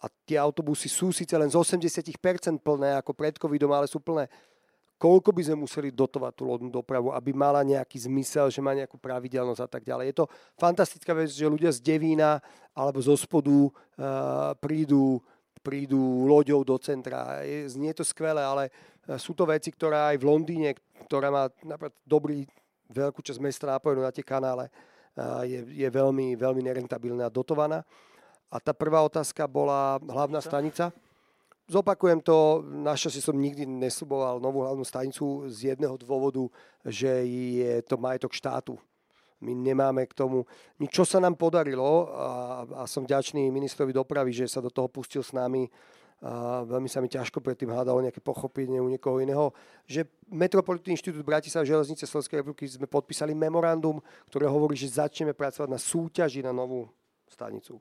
a tie autobusy sú síce len z 80% plné ako pred covidom, ale sú plné. Koľko by sme museli dotovať tú lodnú dopravu, aby mala nejaký zmysel, že má nejakú pravidelnosť a tak ďalej. Je to fantastická vec, že ľudia z Devína alebo zo spodu uh, prídu, prídu loďou do centra. Je, znie to skvelé, ale uh, sú to veci, ktoré aj v Londýne, ktorá má napríklad dobrý, veľkú časť mesta nápojenú na tie kanále, je, je veľmi, veľmi nerentabilná a dotovaná. A tá prvá otázka bola hlavná stanica. Zopakujem to, našťastie som nikdy nesľuboval novú hlavnú stanicu z jedného dôvodu, že je to majetok štátu. My nemáme k tomu čo sa nám podarilo a, som vďačný ministrovi dopravy, že sa do toho pustil s nami. Veľmi sa mi ťažko predtým hľadalo nejaké pochopenie u niekoho iného, že Metropolitný inštitút Bratislava železnice Slovenskej republiky sme podpísali memorandum, ktoré hovorí, že začneme pracovať na súťaži na novú stanicu.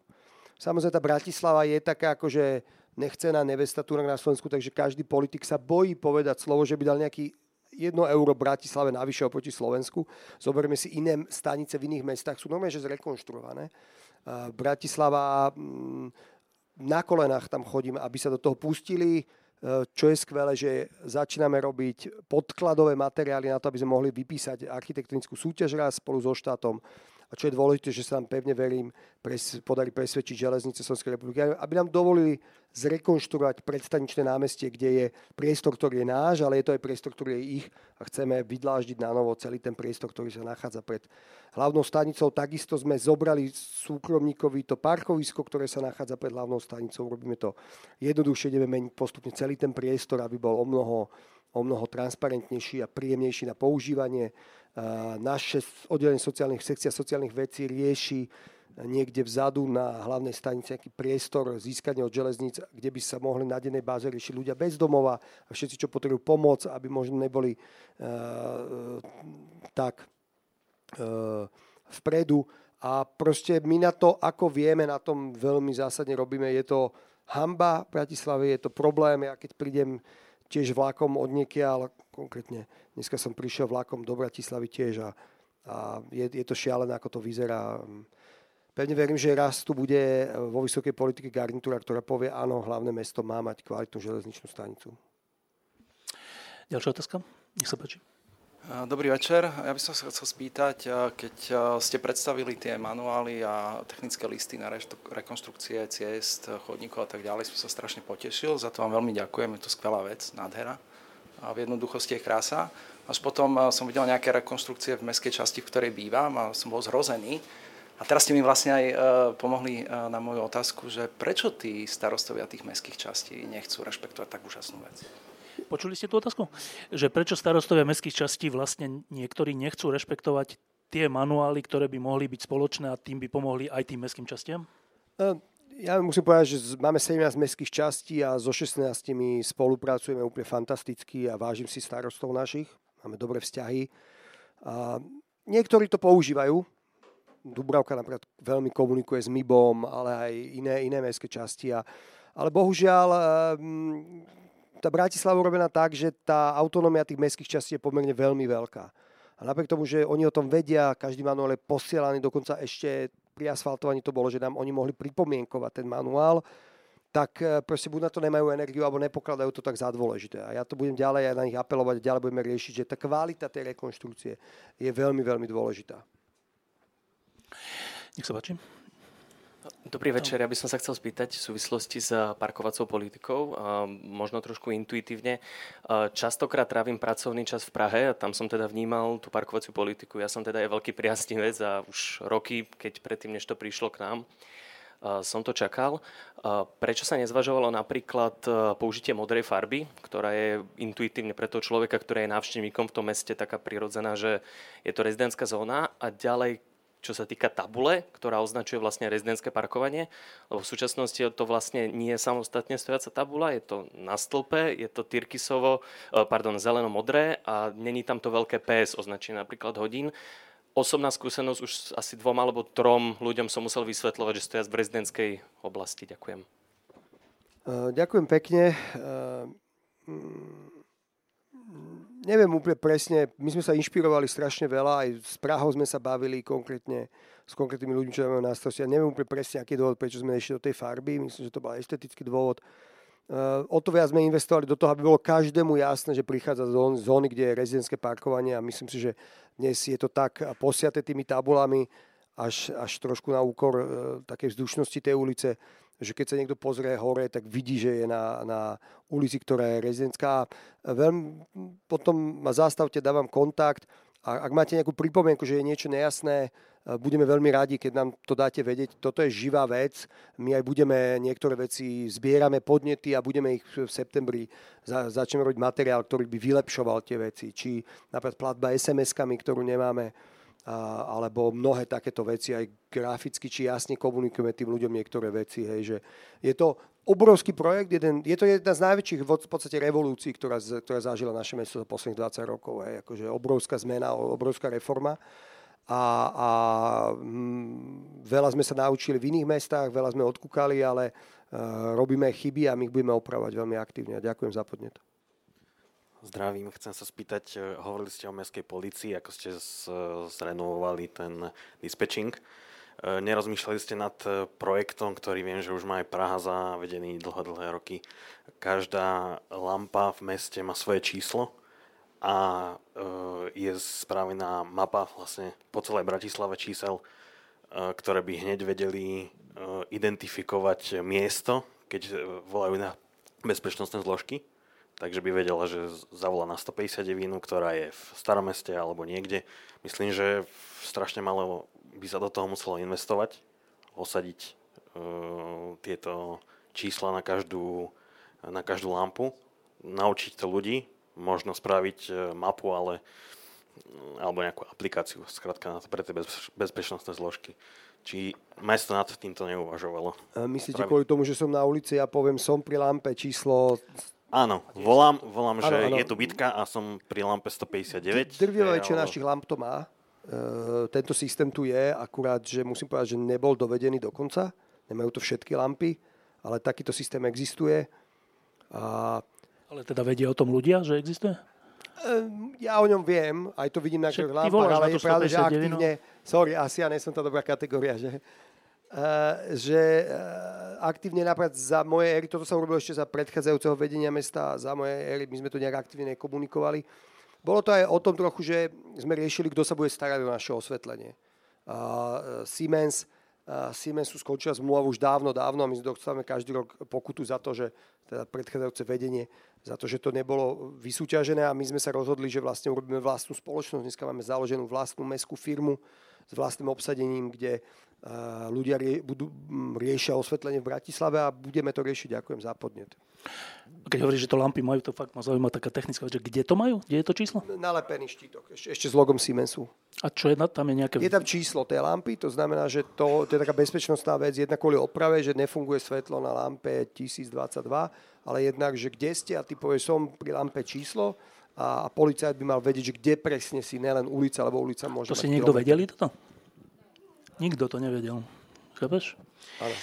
Samozrejme, tá Bratislava je taká akože nechcená nevesta tu na Slovensku, takže každý politik sa bojí povedať slovo, že by dal nejaký 1 euro Bratislave navyše oproti Slovensku. Zoberme si iné stanice v iných mestách, sú normálne, že zrekonštruované. Bratislava mm, na kolenách tam chodíme, aby sa do toho pustili. E, čo je skvelé, že začíname robiť podkladové materiály na to, aby sme mohli vypísať architektonickú súťaž raz spolu so štátom a čo je dôležité, že sa nám pevne verím, pres, podarí presvedčiť železnice Slovenskej republiky, aby nám dovolili zrekonštruovať predstaničné námestie, kde je priestor, ktorý je náš, ale je to aj priestor, ktorý je ich a chceme vydláždiť na novo celý ten priestor, ktorý sa nachádza pred hlavnou stanicou. Takisto sme zobrali súkromníkovi to parkovisko, ktoré sa nachádza pred hlavnou stanicou. Robíme to jednoduchšie, ideme meniť postupne celý ten priestor, aby bol o mnoho, o mnoho transparentnejší a príjemnejší na používanie naše oddelenie sociálnych sekcií a sociálnych vecí rieši niekde vzadu na hlavnej stanici nejaký priestor získania od železníc, kde by sa mohli na dennej báze riešiť ľudia bez domova a všetci, čo potrebujú pomoc, aby možno neboli uh, tak uh, vpredu. A proste my na to, ako vieme, na tom veľmi zásadne robíme. Je to hamba v Bratislave, je to problém. Ja keď prídem tiež vlakom od niekiaľ, konkrétne dneska som prišiel vlakom do Bratislavy tiež a, a je, je to šialené, ako to vyzerá. Pevne verím, že raz tu bude vo vysokej politike garnitúra, ktorá povie, áno, hlavné mesto má mať kvalitnú železničnú stanicu. Ďalšia otázka? Nech sa páči. Dobrý večer. Ja by som sa chcel spýtať, keď ste predstavili tie manuály a technické listy na rekonstrukcie ciest, chodníkov a tak ďalej, som sa strašne potešil. Za to vám veľmi ďakujem, je to skvelá vec, nádhera. A v jednoduchosti je krása. Až potom som videl nejaké rekonstrukcie v mestskej časti, v ktorej bývam a som bol zhrozený. A teraz ste mi vlastne aj pomohli na moju otázku, že prečo tí starostovia tých mestských častí nechcú rešpektovať tak úžasnú vec? Počuli ste tú otázku? Že prečo starostovia mestských častí vlastne niektorí nechcú rešpektovať tie manuály, ktoré by mohli byť spoločné a tým by pomohli aj tým mestským častiam? E, ja musím povedať, že máme 17 mestských častí a so 16 spolupracujeme úplne fantasticky a vážim si starostov našich. Máme dobré vzťahy. A niektorí to používajú. Dubravka napríklad veľmi komunikuje s MIBom, ale aj iné, iné mestské časti. A, ale bohužiaľ tá Bratislava urobená tak, že tá autonómia tých mestských častí je pomerne veľmi veľká. A napriek tomu, že oni o tom vedia, každý manuál je posielaný, dokonca ešte pri asfaltovaní to bolo, že nám oni mohli pripomienkovať ten manuál, tak e, proste buď na to nemajú energiu, alebo nepokladajú to tak za dôležité. A ja to budem ďalej aj na nich apelovať, ďalej budeme riešiť, že tá kvalita tej rekonštrukcie je veľmi, veľmi dôležitá. Nech sa páči. Dobrý večer, ja by som sa chcel spýtať v súvislosti s parkovacou politikou, možno trošku intuitívne. Častokrát trávim pracovný čas v Prahe a tam som teda vnímal tú parkovaciu politiku. Ja som teda aj veľký priaznivec a už roky, keď predtým, než to prišlo k nám, som to čakal. Prečo sa nezvažovalo napríklad použitie modrej farby, ktorá je intuitívne pre toho človeka, ktorý je návštevníkom v tom meste taká prirodzená, že je to rezidentská zóna a ďalej čo sa týka tabule, ktorá označuje vlastne rezidentské parkovanie, lebo v súčasnosti to vlastne nie je samostatne stojaca tabula, je to na stĺpe, je to tyrkisovo, e, pardon, zeleno-modré a není tam to veľké PS označenie napríklad hodín. Osobná skúsenosť už asi dvom alebo trom ľuďom som musel vysvetľovať, že stoja v rezidentskej oblasti. Ďakujem. Uh, ďakujem pekne. Neviem úplne presne, my sme sa inšpirovali strašne veľa, aj s Prahou sme sa bavili konkrétne s konkrétnymi ľuďmi, čo máme na starosti. Ja neviem úplne presne, aký dôvod, prečo sme išli do tej farby. Myslím, že to bol estetický dôvod. Uh, o to viac sme investovali do toho, aby bolo každému jasné, že prichádza z zóny, kde je rezidentské parkovanie a myslím si, že dnes je to tak posiate tými tabulami až, až trošku na úkor uh, takej vzdušnosti tej ulice, že keď sa niekto pozrie hore, tak vidí, že je na, na ulici, ktorá je rezidentská. Veľmi, potom ma zastavte, dávam kontakt a ak máte nejakú pripomienku, že je niečo nejasné, budeme veľmi radi, keď nám to dáte vedieť. Toto je živá vec. My aj budeme niektoré veci, zbierame podnety a budeme ich v septembri, za, začneme robiť materiál, ktorý by vylepšoval tie veci. Či napríklad platba SMS-kami, ktorú nemáme alebo mnohé takéto veci aj graficky, či jasne komunikujeme tým ľuďom niektoré veci. Hej, že je to obrovský projekt, jeden, je to jedna z najväčších v podstate revolúcií, ktorá, ktorá zažila naše mesto za posledných 20 rokov. Hej, akože obrovská zmena, obrovská reforma. A, a hm, veľa sme sa naučili v iných mestách, veľa sme odkúkali, ale uh, robíme chyby a my ich budeme opravovať veľmi aktívne. Ďakujem za podnet. Zdravím, chcem sa spýtať, e, hovorili ste o mestskej policii, ako ste zrenovovali ten dispečing. E, nerozmýšľali ste nad e, projektom, ktorý viem, že už má aj Praha zavedený dlhé, dlhé roky. Každá lampa v meste má svoje číslo a je spravená mapa vlastne po celej Bratislave čísel, ktoré by hneď vedeli identifikovať miesto, keď volajú na bezpečnostné zložky takže by vedela, že zavolá na 159, ktorá je v starom meste alebo niekde. Myslím, že strašne malo by sa do toho muselo investovať, osadiť uh, tieto čísla na každú, na každú lampu, naučiť to ľudí, možno spraviť uh, mapu, ale alebo nejakú aplikáciu, skrátka na to pre tie bez, bezpečnostné zložky. Či mesto nad týmto neuvažovalo? Myslíte Pravi... kvôli tomu, že som na ulici a poviem, som pri lampe číslo Áno, volám, volám že áno, áno. je tu bitka a som pri lampe 159. Drvivá väčšina našich lamp to má. E, tento systém tu je, akurát, že musím povedať, že nebol dovedený do konca. Nemajú to všetky lampy, ale takýto systém existuje. A... Ale teda vedia o tom ľudia, že existuje? E, ja o ňom viem, aj to vidím na našich lampách, ale je pravda, že aktívne... Sorry, asi ja nesom tá dobrá kategória, že že eh, aktívne napríklad za moje éry, toto sa urobilo ešte za predchádzajúceho vedenia mesta, za moje éry, my sme to nejak aktívne komunikovali. Bolo to aj o tom trochu, že sme riešili, kto sa bude starať o naše osvetlenie. Uh, Siemens, uh, Siemensu skončila zmluva už dávno, dávno a my dostávame každý rok pokutu za to, že teda predchádzajúce vedenie, za to, že to nebolo vysúťažené a my sme sa rozhodli, že vlastne urobíme vlastnú spoločnosť. Dneska máme založenú vlastnú mestskú firmu s vlastným obsadením, kde ľudia rie, budú, riešia osvetlenie v Bratislave a budeme to riešiť. Ďakujem za podnet. Keď hovoríš, že to lampy majú, to fakt ma zaujíma taká technická že kde to majú? Kde je to číslo? Nalepený štítok, ešte, ešte s logom Siemensu. A čo je tam je nejaké... Je tam číslo tej lampy, to znamená, že to, to je taká bezpečnostná vec, jedna kvôli oprave, že nefunguje svetlo na lampe 1022, ale jednak, že kde ste a ty povieš, som pri lampe číslo a, policajt by mal vedieť, že kde presne si, nielen ulica, lebo ulica môže To si niekto kilometr. vedeli toto? Nikto to nevedel. Chápeš? Ale.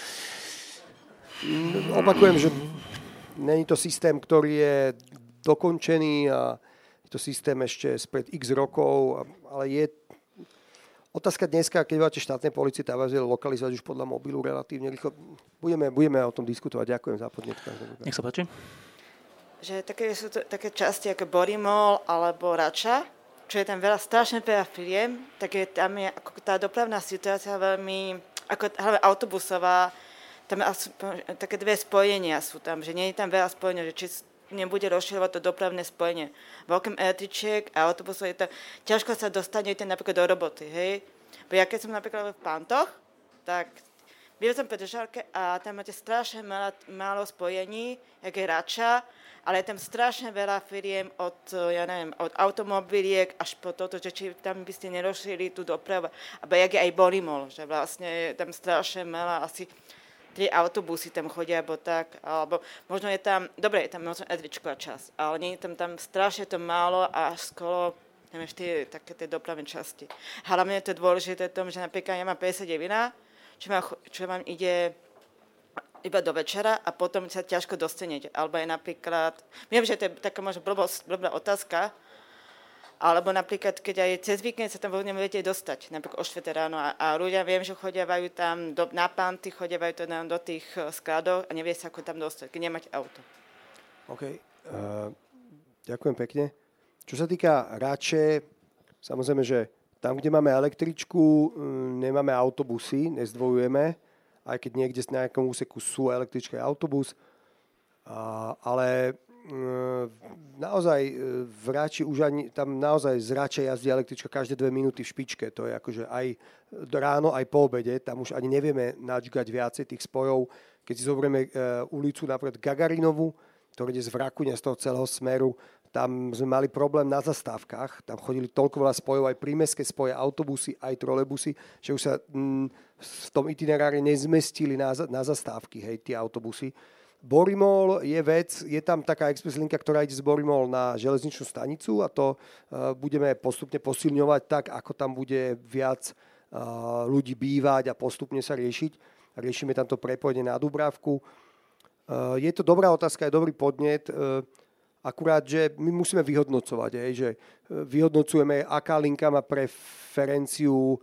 Opakujem, že není to systém, ktorý je dokončený a je to systém ešte spred x rokov, ale je Otázka dneska, keď máte štátne policie, tá vás je lokalizovať už podľa mobilu relatívne rýchlo. Budeme, budeme o tom diskutovať. Ďakujem za podnet. Nech sa páči. Že také sú to, také časti ako Borimol alebo Rača, čo je tam veľa, strašne veľa firiem, tak je tam je ako tá dopravná situácia veľmi, ako hlavne autobusová, tam aspoň, také dve spojenia sú tam, že nie je tam veľa spojenia, že či nebude rozširovať to dopravné spojenie. Veľkým električiek a autobusov je to, ťažko sa dostanete napríklad do roboty, hej. Bo ja keď som napríklad v Pantoch, tak byl som pri a tam máte strašne málo, málo spojení, jak je Rača, ale je tam strašne veľa firiem od, ja neviem, od automobiliek až po toto, že či tam by ste nerozšírili tú dopravu, alebo jak je aj Bolimol, že vlastne je tam strašne veľa asi tie autobusy tam chodia, alebo tak, alebo možno je tam, dobre, je tam možno električková časť, ale nie je tam, tam strašne to málo a skoro tam ešte také tie dopravné časti. Hlavne je to dôležité v tom, že napríklad ja mám 59, čo, má, čo vám ide iba do večera a potom sa ťažko dostanete. Alebo je napríklad, viem, že to je taká možno blbá otázka, alebo napríklad, keď aj cez víkend sa tam vôbec neviete dostať, napríklad o 4 ráno a, a ľudia viem, že chodiavajú tam do, na panty, chodiavajú to na, do tých eh, skladov a nevie sa ako tam dostať, keď nemáte auto. OK. Uh, ďakujem pekne. Čo sa týka Rače, samozrejme, že tam, kde máme električku, mm, nemáme autobusy, nezdvojujeme, aj keď niekde na nejakom úseku sú električka a autobus, uh, ale Ehm, naozaj e, v Ráči už ani, tam naozaj z jazdí električka každé dve minúty v špičke. To je akože aj ráno, aj po obede. Tam už ani nevieme načgať viacej tých spojov. Keď si zoberieme e, ulicu napríklad Gagarinovu, ktorá ide z Vrakuňa z toho celého smeru, tam sme mali problém na zastávkach. Tam chodili toľko veľa spojov, aj prímeské spoje, autobusy, aj trolebusy, že už sa mm, v tom itinerári nezmestili na, na zastávky, hej, tie autobusy. Borimol je vec, je tam taká express linka, ktorá ide z Borimol na železničnú stanicu a to uh, budeme postupne posilňovať tak, ako tam bude viac uh, ľudí bývať a postupne sa riešiť. Riešime tam to prepojenie na Dubravku. Uh, je to dobrá otázka, je dobrý podnet. Uh, Akurát, že my musíme vyhodnocovať, hej, že e, vyhodnocujeme, aká linka má preferenciu, e,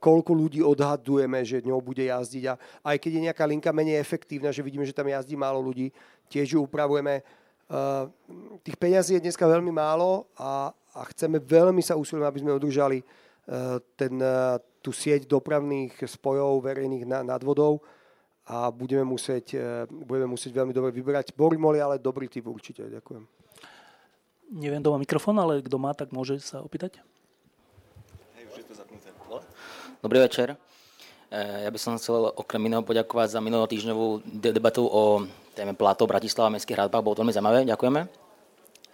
koľko ľudí odhadujeme, že ňou bude jazdiť a aj keď je nejaká linka menej efektívna, že vidíme, že tam jazdí málo ľudí, tiež ju upravujeme. E, tých peňazí je dneska veľmi málo a, a chceme veľmi sa usilujeme, aby sme udržali ten, tú sieť dopravných spojov verejných nad vodou a budeme musieť, e, budeme musieť veľmi dobre vyberať. Borimol ale dobrý typ určite. Ďakujem. Neviem, kto má mikrofón, ale kto má, tak môže sa opýtať. Hej, už je to zapnuté. Dobrý večer. E, ja by som chcel okrem iného poďakovať za minulotýždňovú debatu o téme platov Bratislava a mestských hradbách. Bolo to veľmi zaujímavé. Ďakujeme.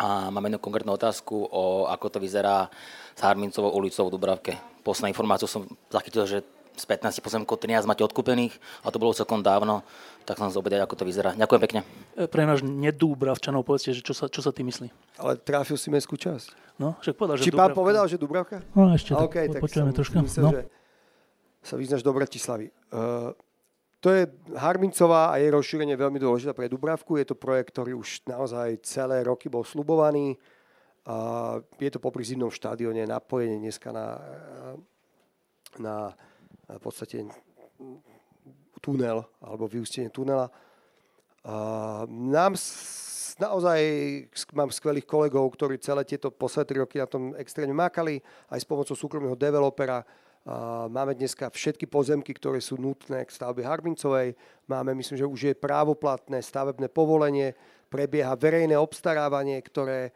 A máme jednu konkrétnu otázku o ako to vyzerá s Harmincovou ulicou v Dubravke. Posledná informáciu som zachytil, že z 15 pozemkov 13 máte odkúpených a to bolo celkom dávno, tak som opýtať, ako to vyzerá. Ďakujem pekne. E, pre náš nedúbravčanov povedzte, že čo sa, čo sa tým myslí. Ale trafil si mestskú časť. No, však povedal, že Či pán povedal, že Dubravka? No ešte, tak, okay, tak počujeme troška. Myslel, no. že sa vyznaš do Bratislavy. Uh, to je Harmincová a jej rozšírenie veľmi dôležité pre Dubravku. Je to projekt, ktorý už naozaj celé roky bol slubovaný. Uh, je to popri zimnom štadióne napojenie dneska na, na v podstate tunel alebo vyústenie tunela. A nám naozaj mám skvelých kolegov, ktorí celé tieto posledné roky na tom extrémne mákali, aj s pomocou súkromného developera. Máme dneska všetky pozemky, ktoré sú nutné k stavbe Harbincovej. Máme, myslím, že už je právoplatné stavebné povolenie, prebieha verejné obstarávanie, ktoré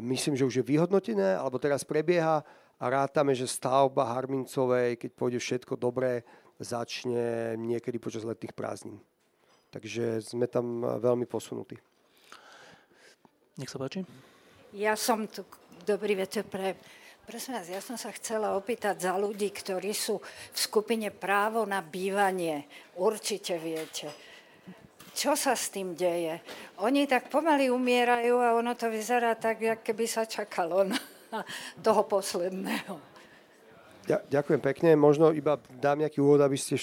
myslím, že už je vyhodnotené, alebo teraz prebieha a rátame, že stavba Harmincovej, keď pôjde všetko dobré, začne niekedy počas letných prázdnin. Takže sme tam veľmi posunutí. Nech sa páči. Ja som tu, dobrý večer pre, prosím vás, ja som sa chcela opýtať za ľudí, ktorí sú v skupine právo na bývanie. Určite viete. Čo sa s tým deje? Oni tak pomaly umierajú a ono to vyzerá tak, jak keby sa čakalo na, toho posledného. Ďakujem pekne. Možno iba dám nejaký úvod, aby ste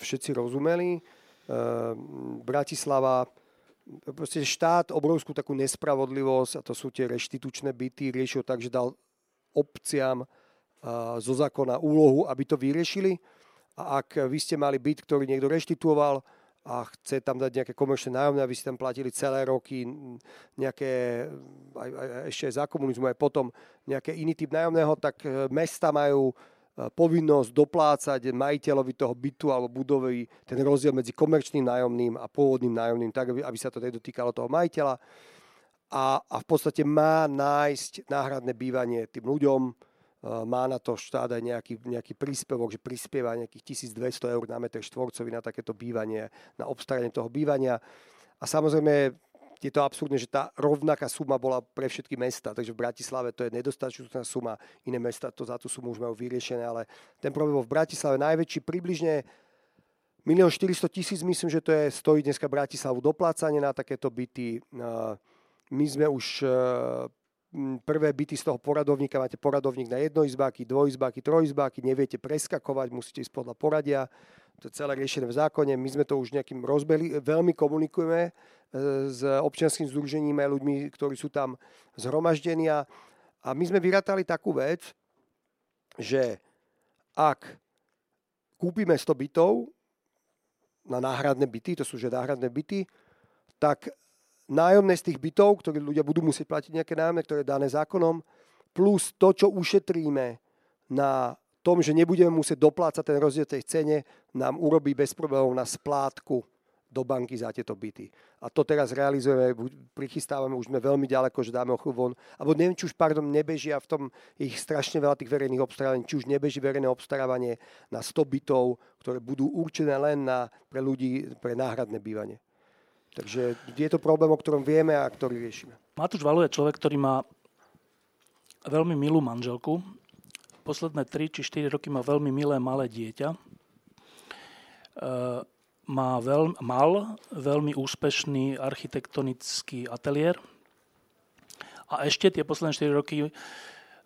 všetci rozumeli. Ehm, Bratislava proste štát obrovskú takú nespravodlivosť a to sú tie reštitučné byty, riešil tak, že dal obciam zo zákona úlohu, aby to vyriešili. A ak vy ste mali byt, ktorý niekto reštituoval a chce tam dať nejaké komerčné nájomné, aby ste tam platili celé roky nejaké, aj, aj, ešte aj za komunizmu, aj potom nejaké iný typ nájomného, tak e, mesta majú povinnosť doplácať majiteľovi toho bytu alebo budovy ten rozdiel medzi komerčným nájomným a pôvodným nájomným, tak aby, aby sa to nedotýkalo toho majiteľa. A, a v podstate má nájsť náhradné bývanie tým ľuďom, má na to štát aj nejaký, nejaký príspevok, že prispieva nejakých 1200 eur na meter štvorcový na takéto bývanie, na obstaranie toho bývania. A samozrejme je to absurdné, že tá rovnaká suma bola pre všetky mesta, takže v Bratislave to je nedostačujúca suma, iné mesta to za tú sumu už majú vyriešené, ale ten problém v Bratislave najväčší, približne 1 400 tisíc, myslím, že to je, stojí dneska Bratislavu doplácanie na takéto byty. My sme už e, prvé byty z toho poradovníka, máte poradovník na jednoizbáky, dvojizbáky, trojizbáky, neviete preskakovať, musíte ísť podľa poradia. To je celé riešené v zákone. My sme to už nejakým rozbeli, veľmi komunikujeme s občianským združením aj ľuďmi, ktorí sú tam zhromaždení. A my sme vyrátali takú vec, že ak kúpime 100 bytov na náhradné byty, to sú že náhradné byty, tak nájomné z tých bytov, ktoré ľudia budú musieť platiť nejaké nájomné, ktoré je dané zákonom, plus to, čo ušetríme na tom, že nebudeme musieť doplácať ten rozdiel tej cene, nám urobí bez problémov na splátku do banky za tieto byty. A to teraz realizujeme, prichystávame, už sme veľmi ďaleko, že dáme ho von. Alebo neviem, či už, pardon, nebežia v tom, ich strašne veľa tých verejných obstarávaní, či už nebeží verejné obstarávanie na 100 bytov, ktoré budú určené len na, pre ľudí, pre náhradné bývanie. Takže je to problém, o ktorom vieme a ktorý riešime. Matúš Valo je človek, ktorý má veľmi milú manželku. Posledné 3 či 4 roky má veľmi milé malé dieťa. E, má veľ, mal veľmi úspešný architektonický ateliér a ešte tie posledné 4 roky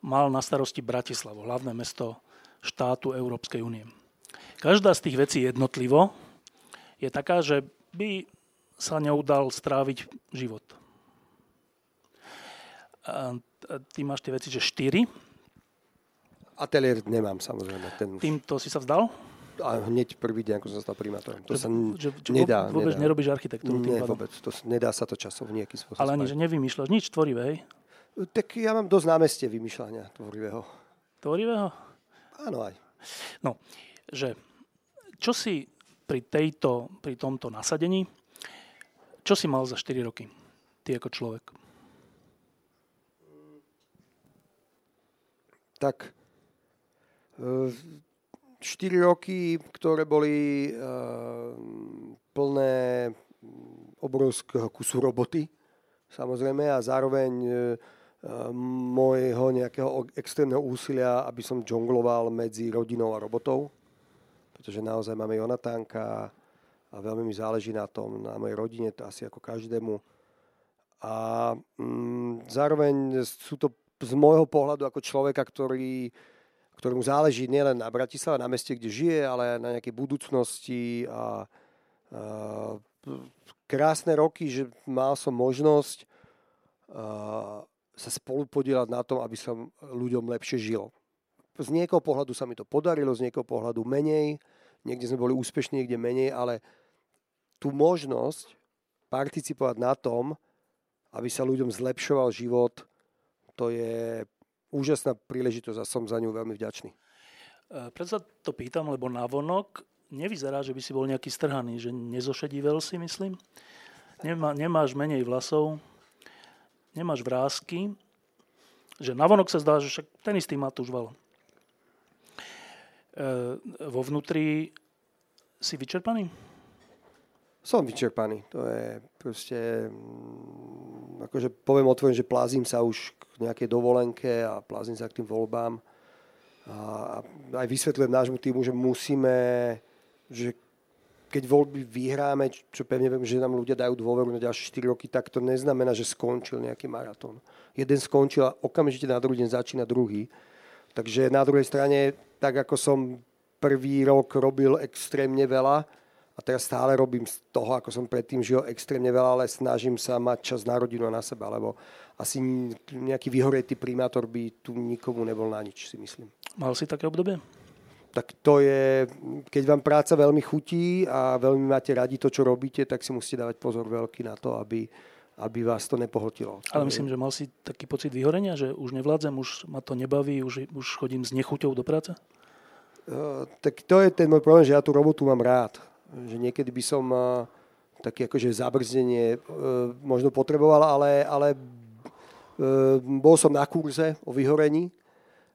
mal na starosti Bratislavu, hlavné mesto štátu Európskej únie. Každá z tých vecí jednotlivo je taká, že by sa neudal stráviť život. A ty máš tie veci, že 4. Ateliér nemám samozrejme. Ten už... Týmto si sa vzdal? a hneď prvý deň, ako som sa stal primátorom. To že, sa že, že nedá. Vôbec nedá. nerobíš architektúru Nie, vôbec. To, nedá sa to časom nejakým spôsobom. Ale ani, že nevymýšľaš nič tvorivé, hej? Tak ja mám dosť námestie vymýšľania tvorivého. Tvorivého? Áno aj. No, že čo si pri, tejto, pri tomto nasadení, čo si mal za 4 roky? Ty ako človek. Tak, e, 4 roky, ktoré boli uh, plné obrovského kusu roboty, samozrejme, a zároveň uh, môjho nejakého extrémneho úsilia, aby som džongloval medzi rodinou a robotou, pretože naozaj máme Jonatánka a veľmi mi záleží na tom, na mojej rodine, to asi ako každému. A mm, zároveň sú to z môjho pohľadu ako človeka, ktorý ktorému záleží nielen na Bratislave, na meste, kde žije, ale na nejakej budúcnosti a, a krásne roky, že mal som možnosť a, sa spolu podielať na tom, aby som ľuďom lepšie žil. Z niekoho pohľadu sa mi to podarilo, z niekoho pohľadu menej, niekde sme boli úspešní, niekde menej, ale tú možnosť participovať na tom, aby sa ľuďom zlepšoval život, to je úžasná príležitosť a som za ňu veľmi vďačný. E, preto sa to pýtam, lebo navonok nevyzerá, že by si bol nejaký strhaný, že nezošedivel si, myslím. Nemá, nemáš menej vlasov, nemáš vrázky, že navonok sa zdá, že však ten istý Matúš Val. E, vo vnútri si vyčerpaný? Som vyčerpaný. To je proste... Mm, akože poviem otvorene, že plázim sa už k nejakej dovolenke a plázim sa k tým voľbám. A aj vysvetľujem nášmu týmu, že musíme, že keď voľby vyhráme, čo pevne viem, že nám ľudia dajú dôveru na ďalšie 4 roky, tak to neznamená, že skončil nejaký maratón. Jeden skončil a okamžite na druhý deň začína druhý. Takže na druhej strane, tak ako som prvý rok robil extrémne veľa, a teraz stále robím z toho, ako som predtým žil, extrémne veľa, ale snažím sa mať čas na rodinu a na seba, lebo asi nejaký vyhoretý primátor by tu nikomu nebol na nič, si myslím. Mal si také obdobie? Tak to je, keď vám práca veľmi chutí a veľmi máte radi to, čo robíte, tak si musíte dávať pozor veľký na to, aby, aby vás to nepohltilo. Ale myslím, že mal si taký pocit vyhorenia, že už nevládzem, už ma to nebaví, už, už chodím s nechuťou do práce? Uh, tak to je ten môj problém, že ja tú robotu mám rád že niekedy by som uh, také akože zabrzdenie uh, možno potreboval, ale, ale uh, bol som na kurze o vyhorení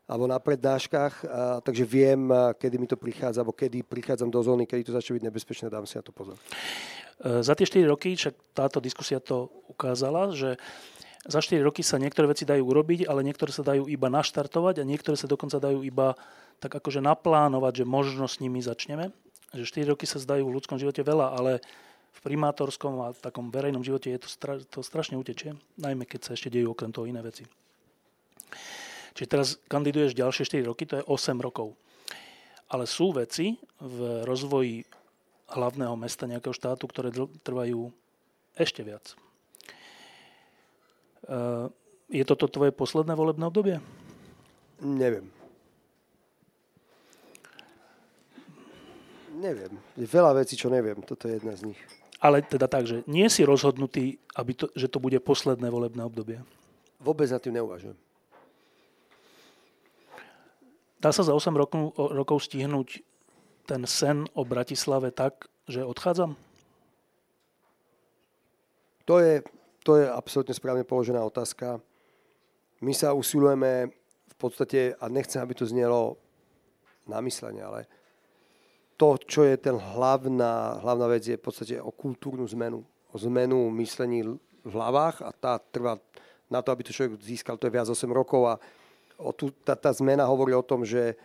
alebo na prednáškach, takže viem, kedy mi to prichádza, alebo kedy prichádzam do zóny, kedy to začne byť nebezpečné, dám si na to pozor. Za tie 4 roky, však táto diskusia to ukázala, že za 4 roky sa niektoré veci dajú urobiť, ale niektoré sa dajú iba naštartovať a niektoré sa dokonca dajú iba tak akože naplánovať, že možno s nimi začneme že 4 roky sa zdajú v ľudskom živote veľa, ale v primátorskom a takom verejnom živote je to, stra, to strašne utečie, najmä keď sa ešte dejú okrem toho iné veci. Čiže teraz kandiduješ ďalšie 4 roky, to je 8 rokov. Ale sú veci v rozvoji hlavného mesta nejakého štátu, ktoré trvajú ešte viac. Eh, je toto tvoje posledné volebné obdobie? Neviem. Neviem. Je veľa vecí, čo neviem. Toto je jedna z nich. Ale teda tak, že nie si rozhodnutý, aby to, že to bude posledné volebné obdobie. Vôbec na tým neuvažujem. Dá sa za 8 rokov, rokov stihnúť ten sen o Bratislave tak, že odchádzam? To je, to je absolútne správne položená otázka. My sa usilujeme v podstate, a nechcem, aby to znelo namyslenie, ale to, čo je ten hlavná, hlavná vec, je v podstate o kultúrnu zmenu. O zmenu myslení v hlavách a tá trvá na to, aby to človek získal, to je viac 8 rokov a o tu, tá, tá zmena hovorí o tom, že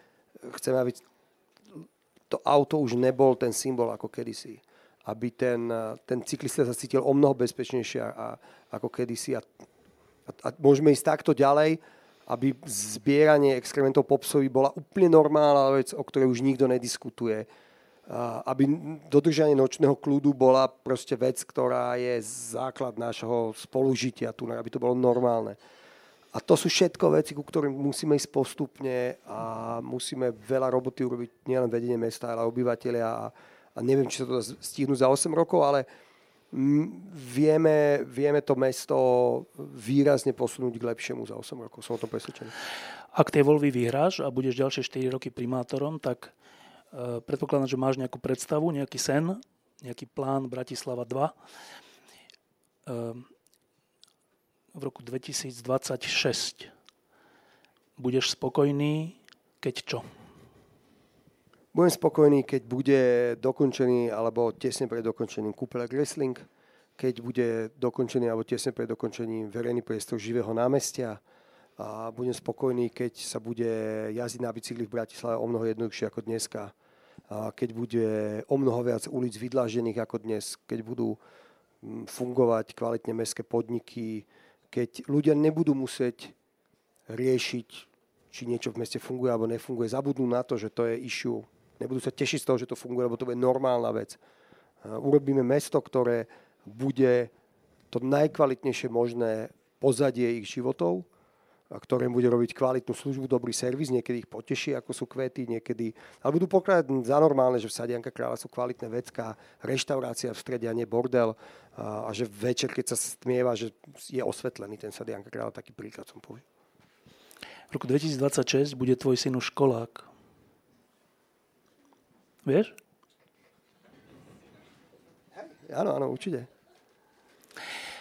chceme, aby to auto už nebol ten symbol ako kedysi. Aby ten, ten cyklista sa cítil o mnoho bezpečnejšie a, ako kedysi. A, a, a môžeme ísť takto ďalej, aby zbieranie exkrementov popsovi bola úplne normálna vec, o ktorej už nikto nediskutuje. Aby dodržanie nočného kľudu bola proste vec, ktorá je základ nášho spolužitia tu, aby to bolo normálne. A to sú všetko veci, ku ktorým musíme ísť postupne a musíme veľa roboty urobiť nielen vedenie mesta, ale obyvateľia. A, a neviem, či sa to dá za 8 rokov, ale vieme, vieme to mesto výrazne posunúť k lepšiemu za 8 rokov. Som o tom presvedčený. Ak tie voľby vyhráš a budeš ďalšie 4 roky primátorom, tak uh, predpokladám, že máš nejakú predstavu, nejaký sen, nejaký plán Bratislava 2. Uh, e, v roku 2026 budeš spokojný, keď čo? Budem spokojný, keď bude dokončený alebo tesne pred dokončením Cooper Wrestling, keď bude dokončený alebo tesne pred dokončením verejný priestor živého námestia a budem spokojný, keď sa bude jazdiť na bicykli v Bratislave o mnoho jednoduchšie ako dneska. A keď bude o mnoho viac ulic vydlážených ako dnes, keď budú mm, fungovať kvalitne mestské podniky, keď ľudia nebudú musieť riešiť, či niečo v meste funguje alebo nefunguje, zabudnú na to, že to je issue nebudú sa tešiť z toho, že to funguje, lebo to bude normálna vec. Urobíme mesto, ktoré bude to najkvalitnejšie možné pozadie ich životov, a ktoré bude robiť kvalitnú službu, dobrý servis, niekedy ich poteší, ako sú kvety, niekedy... Ale budú pokladať za normálne, že v Sadianka kráľa sú kvalitné vecká, reštaurácia v strede a nie bordel a, a že večer, keď sa stmieva, že je osvetlený ten Sadianka kráľa, taký príklad som povedal. V roku 2026 bude tvoj syn už školák. Vieš? Áno, áno, určite.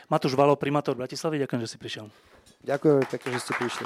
Matúš Valo, primátor Bratislavy, ďakujem, že si prišiel. Ďakujem pekne, že ste prišli.